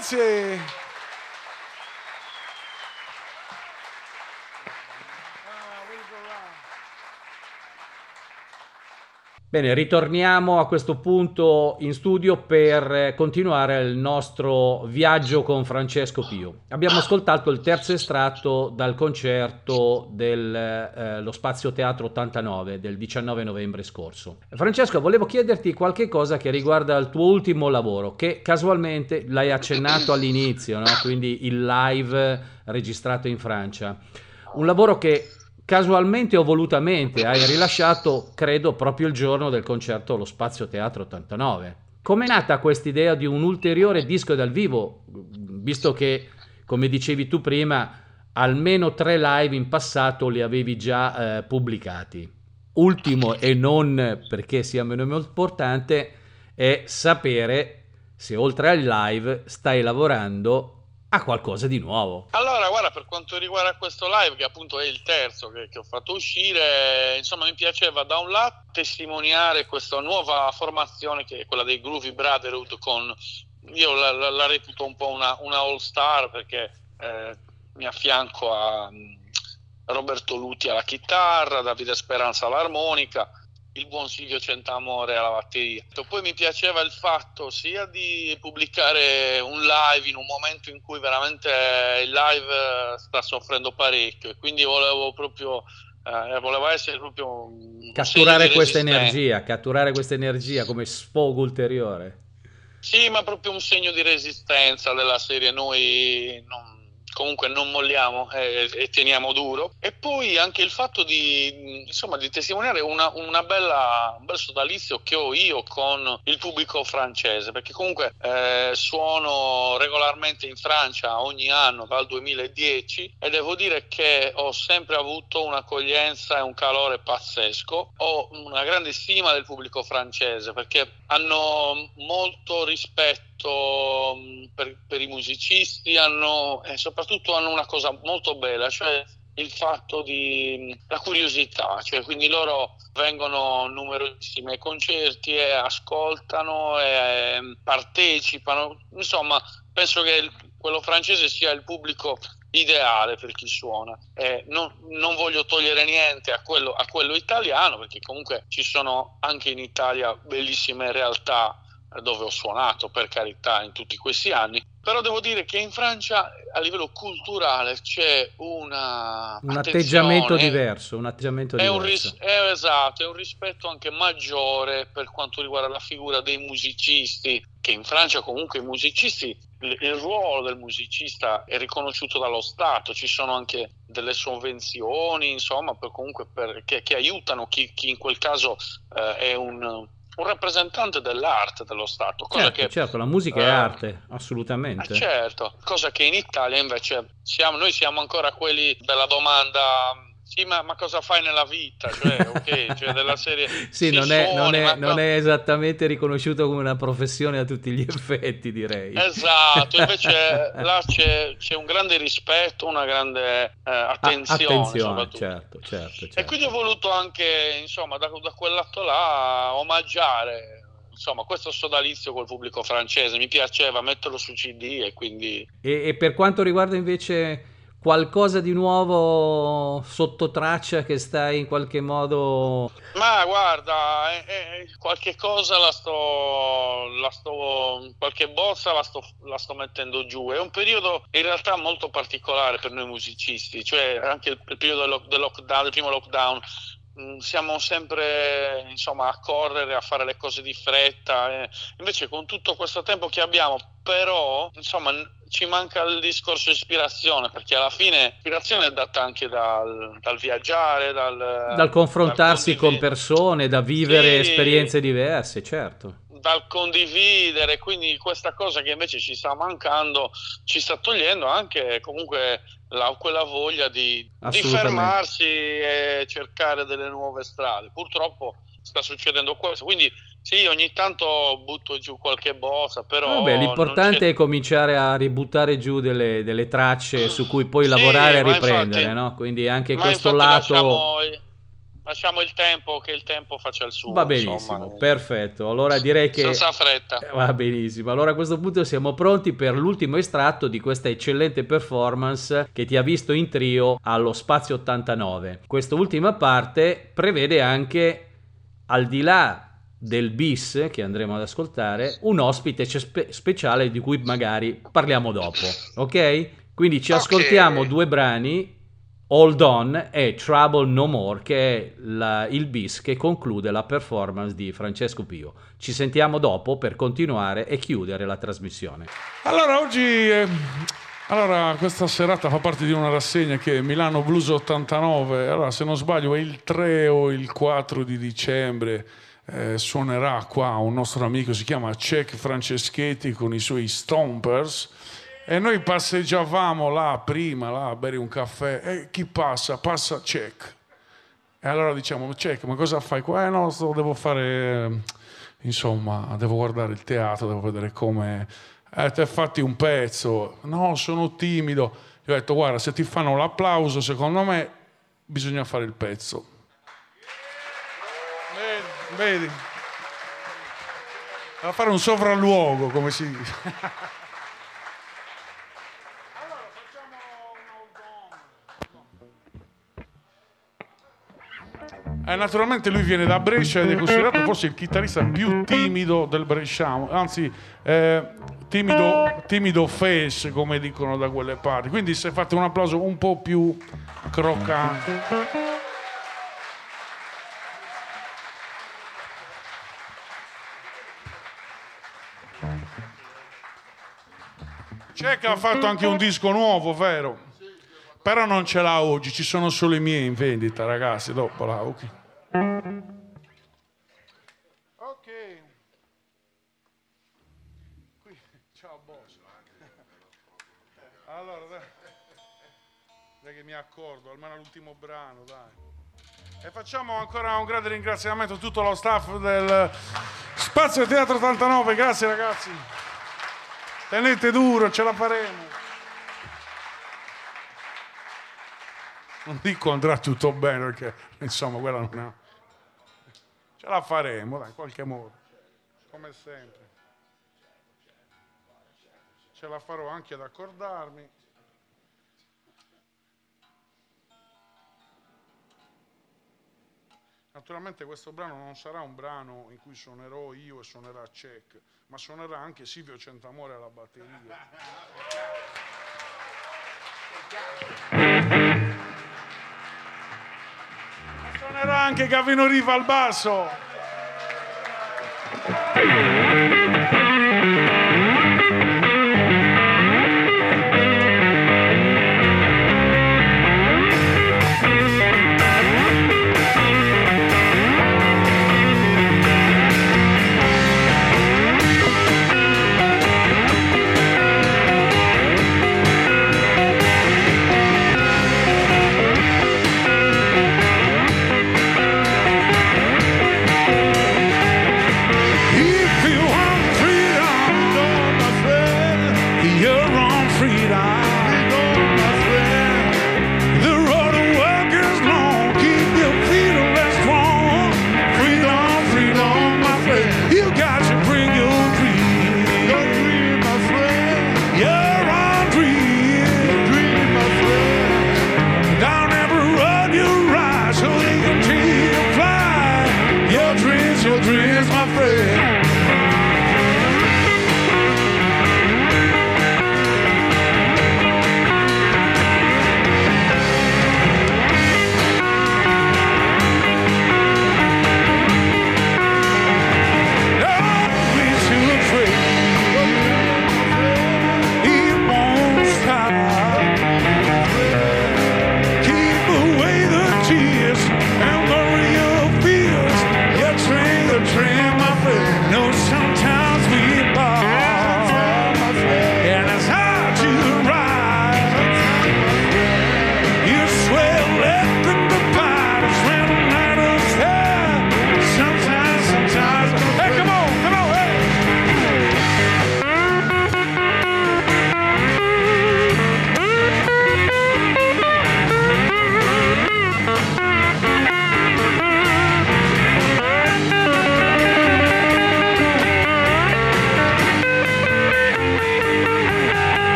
Grazie. Bene, ritorniamo a questo punto in studio per continuare il nostro viaggio con Francesco Pio. Abbiamo ascoltato il terzo estratto dal concerto dello eh, Spazio Teatro 89 del 19 novembre scorso. Francesco, volevo chiederti qualche cosa che riguarda il tuo ultimo lavoro, che casualmente l'hai accennato all'inizio, no? quindi il live registrato in Francia. Un lavoro che casualmente o volutamente hai rilasciato, credo, proprio il giorno del concerto Lo Spazio Teatro 89. Com'è nata questa idea di un ulteriore disco dal vivo, visto che, come dicevi tu prima, almeno tre live in passato li avevi già eh, pubblicati? Ultimo, e non perché sia meno importante, è sapere se oltre al live stai lavorando a qualcosa di nuovo. Allora, guarda, per quanto riguarda questo live, che appunto è il terzo che, che, ho fatto uscire, insomma, mi piaceva da un lato testimoniare questa nuova formazione che è quella dei Groovy Brotherhood con io la, la, la reputo un po' una, una all star perché eh, mi affianco a mm, Roberto Lutti alla chitarra, Davide Speranza all'armonica, il buon Silvio Centamore alla batteria. Poi mi piaceva il fatto sia di pubblicare un live in un momento in cui veramente il live sta soffrendo parecchio e quindi volevo proprio eh, volevo essere proprio catturare questa energia, catturare questa energia come sfogo ulteriore. Sì, ma proprio un segno di resistenza della serie noi non comunque non molliamo e, e, teniamo duro. E poi anche il fatto di, insomma, di testimoniare una, una bella, un bel sodalizio che ho io con il pubblico francese, perché comunque eh, suono regolarmente in Francia ogni anno dal 2010 e devo dire che ho sempre avuto un'accoglienza e un calore pazzesco. Ho una grande stima del pubblico francese perché hanno molto rispetto per, per, i musicisti hanno, e soprattutto hanno una cosa molto bella, cioè il fatto di la curiosità, cioè quindi loro vengono numerosissimi ai concerti e ascoltano e ehm, partecipano, insomma penso che il, quello francese sia il pubblico ideale per chi suona. Eh, non, non, voglio togliere niente a quello, a quello italiano perché comunque ci sono anche in Italia bellissime realtà dove ho suonato per carità in tutti questi anni, però devo dire che in Francia a livello culturale c'è una un atteggiamento diverso, un atteggiamento è. Un ris- è, esatto, è un rispetto anche maggiore per quanto riguarda la figura dei musicisti, che in Francia comunque i musicisti, il, il ruolo del musicista è riconosciuto dallo Stato, ci sono anche delle sovvenzioni, insomma, per comunque per, che, che, aiutano chi, chi, in quel caso eh, è un un rappresentante dell'arte dello Stato. Cosa certo, che, certo, la musica uh, è eh, arte, assolutamente. Eh, certo, cosa che in Italia invece siamo, noi siamo ancora quelli della domanda sì, ma, ma, cosa fai nella vita? Cioè, ok, cioè della serie... sì, non, è, suoni, non, è, non è, esattamente riconosciuto come una professione a tutti gli effetti, direi. Esatto, invece là c'è, c'è, un grande rispetto, una grande eh, attenzione. A- attenzione, certo, certo, certo, E quindi ho voluto anche, insomma, da, da quell'atto là, omaggiare insomma, questo sodalizio col pubblico francese mi piaceva metterlo su CD e quindi. E, e per quanto riguarda invece qualcosa di nuovo sotto traccia che stai in qualche modo? Ma guarda eh, eh, qualche cosa la sto, la sto qualche bozza la sto, la sto, mettendo giù. È un periodo in realtà molto particolare per noi musicisti cioè anche il, periodo del, lockdown, del primo lockdown siamo sempre insomma a correre, a fare le cose di fretta. eh. Invece con tutto questo tempo che abbiamo, però insomma ci manca il discorso ispirazione, perché alla fine l'ispirazione è data anche dal, dal viaggiare, dal, Dal confrontarsi dal con persone, da vivere Sì. esperienze diverse, certo. Dal condividere, quindi questa cosa che invece ci sta mancando ci sta togliendo anche comunque la- quella voglia di, di fermarsi e cercare delle nuove strade. Purtroppo sta succedendo questo, quindi sì, ogni tanto butto giù qualche bossa, però Vabbè, non l'importante è cominciare a ributtare giù delle, delle tracce su cui poi Sì, lavorare e riprendere, infatti- no? Quindi anche questo lato lasciamo, lasciamo il tempo che il tempo faccia il suo. va benissimo, insomma. perfetto. Allora direi che Senza fretta. Eh, Va benissimo, allora a questo punto siamo pronti per l'ultimo estratto di questa eccellente performance che ti ha visto in trio allo Spazio 89. Questa ultima parte prevede anche, al di là del bis che andremo ad ascoltare, un ospite spe- speciale di cui magari parliamo dopo, ok? Quindi ci Ok. ascoltiamo due brani. Hold On e Trouble No More, che è la- il bis che conclude la performance di Francesco Pio. Ci sentiamo dopo per continuare e chiudere la trasmissione. Allora, oggi. eh, allora, questa serata fa parte di una rassegna che è Milano Blues 89. Allora, se non sbaglio, è il 3 o il 4 di dicembre. eh, suonerà qua un nostro amico, si chiama Cech Franceschetti con i suoi Stompers. E noi passeggiavamo là prima, là a bere un caffè. E chi passa? Passa Cech. E allora diciamo, Cech, ma cosa fai qua? Eh no, devo fare, eh, insomma, devo guardare il teatro, devo vedere come... Eh, ti hai fatti un pezzo. No, sono timido. Gli ho detto, guarda, se ti fanno l'applauso, secondo me bisogna fare il pezzo. Vedi? Vedi? A fare un sopralluogo, come si dice. Eh, naturalmente lui viene da Brescia ed è considerato forse il chitarrista più timido del bresciano, anzi eh, timido, timido face come dicono da quelle parti. Quindi se fate un applauso un po' più croccante. C'è che ha fatto anche un disco nuovo, vero? Però non ce l'ha oggi, ci sono solo i miei in vendita, ragazzi. Dopo là, ok. Ok. Qui, ciao boss. Allora, dai. Dai che mi accorgo, almeno l'ultimo brano, dai. E facciamo ancora un grande ringraziamento a tutto lo staff del Spazio Teatro 89, grazie ragazzi. Tenete duro, ce la faremo. Non dico andrà tutto bene perché insomma quella non è. Ce la faremo, dai, in qualche modo. Come sempre. Ce la farò anche ad accordarmi. Naturalmente questo brano non sarà un brano in cui suonerò io e suonerà Cech, ma suonerà anche Silvio Centamore alla batteria. Suonerà anche Gavino Riva al basso.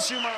Alla prossima. I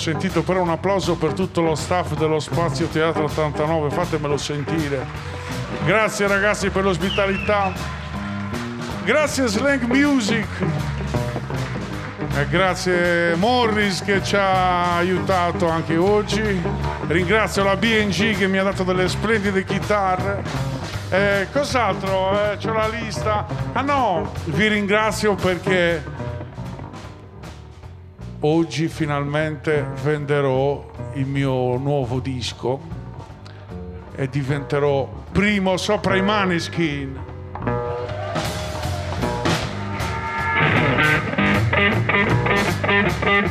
sentito però un applauso per tutto lo staff dello Spazio Teatro 89, fatemelo sentire. Grazie ragazzi per l'ospitalità. Grazie Slang Music. E grazie Morris che ci ha aiutato anche oggi. Ringrazio la BNG che mi ha dato delle splendide chitarre. Eh, cos'altro? Eh, c'ho la lista. Ah no, vi ringrazio perché oggi finalmente venderò il mio nuovo disco e diventerò primo sopra i Maneskin. Say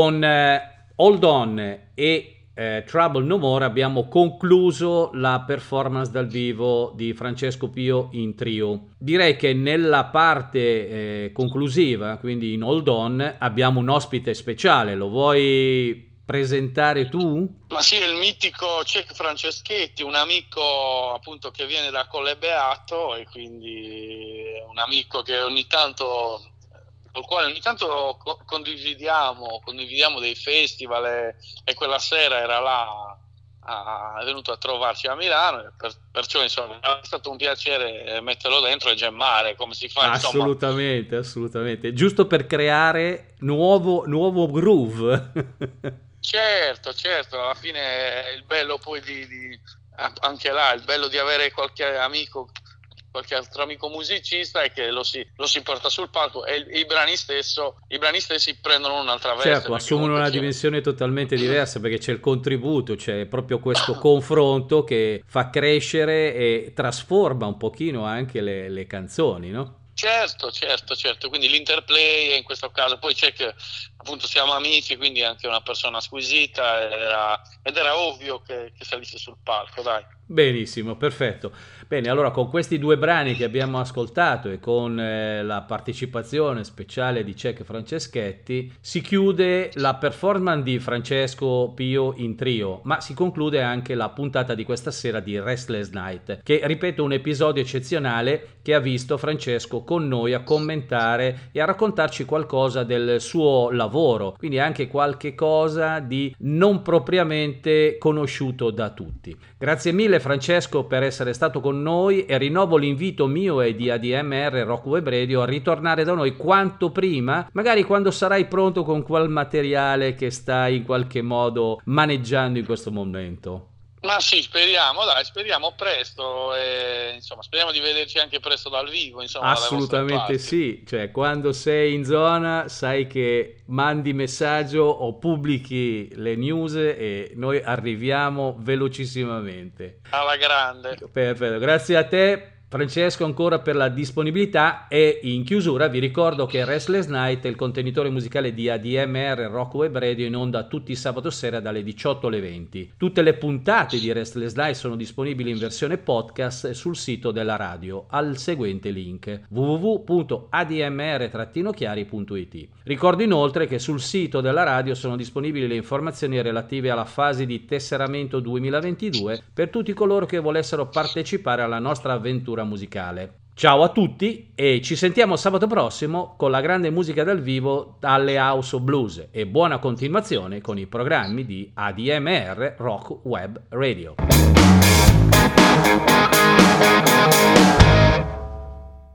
Con eh, Hold On e eh, Trouble No More abbiamo concluso la performance dal vivo di Francesco Pio in trio. Direi che nella parte eh, conclusiva, quindi in Hold On, abbiamo un ospite speciale. Lo vuoi presentare tu? Ma sì, il mitico Cec Franceschetti, un amico appunto che viene da Colle Beato e quindi un amico che ogni tanto col quale ogni tanto condividiamo, condividiamo dei festival e, e, quella sera era là, è venuto a trovarci a Milano, per, perciò insomma è stato un piacere metterlo dentro e gemmare come si fa. Assolutamente, insomma. assolutamente, giusto per creare nuovo, nuovo groove. certo, certo, alla fine è il bello poi di, di anche là, il bello di avere qualche amico qualche altro amico musicista e che lo si, lo si porta sul palco e i, brani stesso, i brani stessi prendono un'altra veste. Certo, assumono una c'è... dimensione totalmente diversa perché c'è il contributo, c'è proprio questo confronto che fa crescere e trasforma un pochino anche le, le canzoni, no? Certo, certo, certo, quindi l'interplay in questo caso, poi c'è che appunto siamo amici, quindi anche una persona squisita era, ed era ovvio che, che salisse sul palco, dai. Benissimo, perfetto. Bene, allora con questi due brani che abbiamo ascoltato e con eh, la partecipazione speciale di Cech Franceschetti si chiude la performance di Francesco Pio in trio, ma si conclude anche la puntata di questa sera di Restless Night, che ripeto un episodio eccezionale che ha visto Francesco con noi a commentare e a raccontarci qualcosa del suo lavoro, quindi anche qualche cosa di non propriamente conosciuto da tutti. Grazie mille Francesco per essere stato con noi e rinnovo l'invito mio e di ADMR Rock Web Radio a ritornare da noi quanto prima, magari quando sarai pronto con quel materiale che stai in qualche modo maneggiando in questo momento. Ma sì, speriamo, dai, speriamo presto, e, insomma, speriamo di vederci anche presto dal vivo. Insomma, Assolutamente sì, cioè quando sei in zona sai che mandi messaggio o pubblichi le news e noi arriviamo velocissimamente. Alla grande. Perfetto, grazie a te. Francesco ancora per la disponibilità e in chiusura vi ricordo che Restless Night è il contenitore musicale di ADMR Rock Web Radio in onda tutti i sabato sera dalle 18 alle 20. Tutte le puntate di Restless Night sono disponibili in versione podcast sul sito della radio al seguente link www.admr-chiari.it. Ricordo inoltre che sul sito della radio sono disponibili le informazioni relative alla fase di tesseramento 2022 per tutti coloro che volessero partecipare alla nostra avventura cultura musicale. Ciao a tutti e ci sentiamo sabato prossimo con la grande musica dal vivo dalle House of Blues e buona continuazione con i programmi di ADMR Rock Web Radio.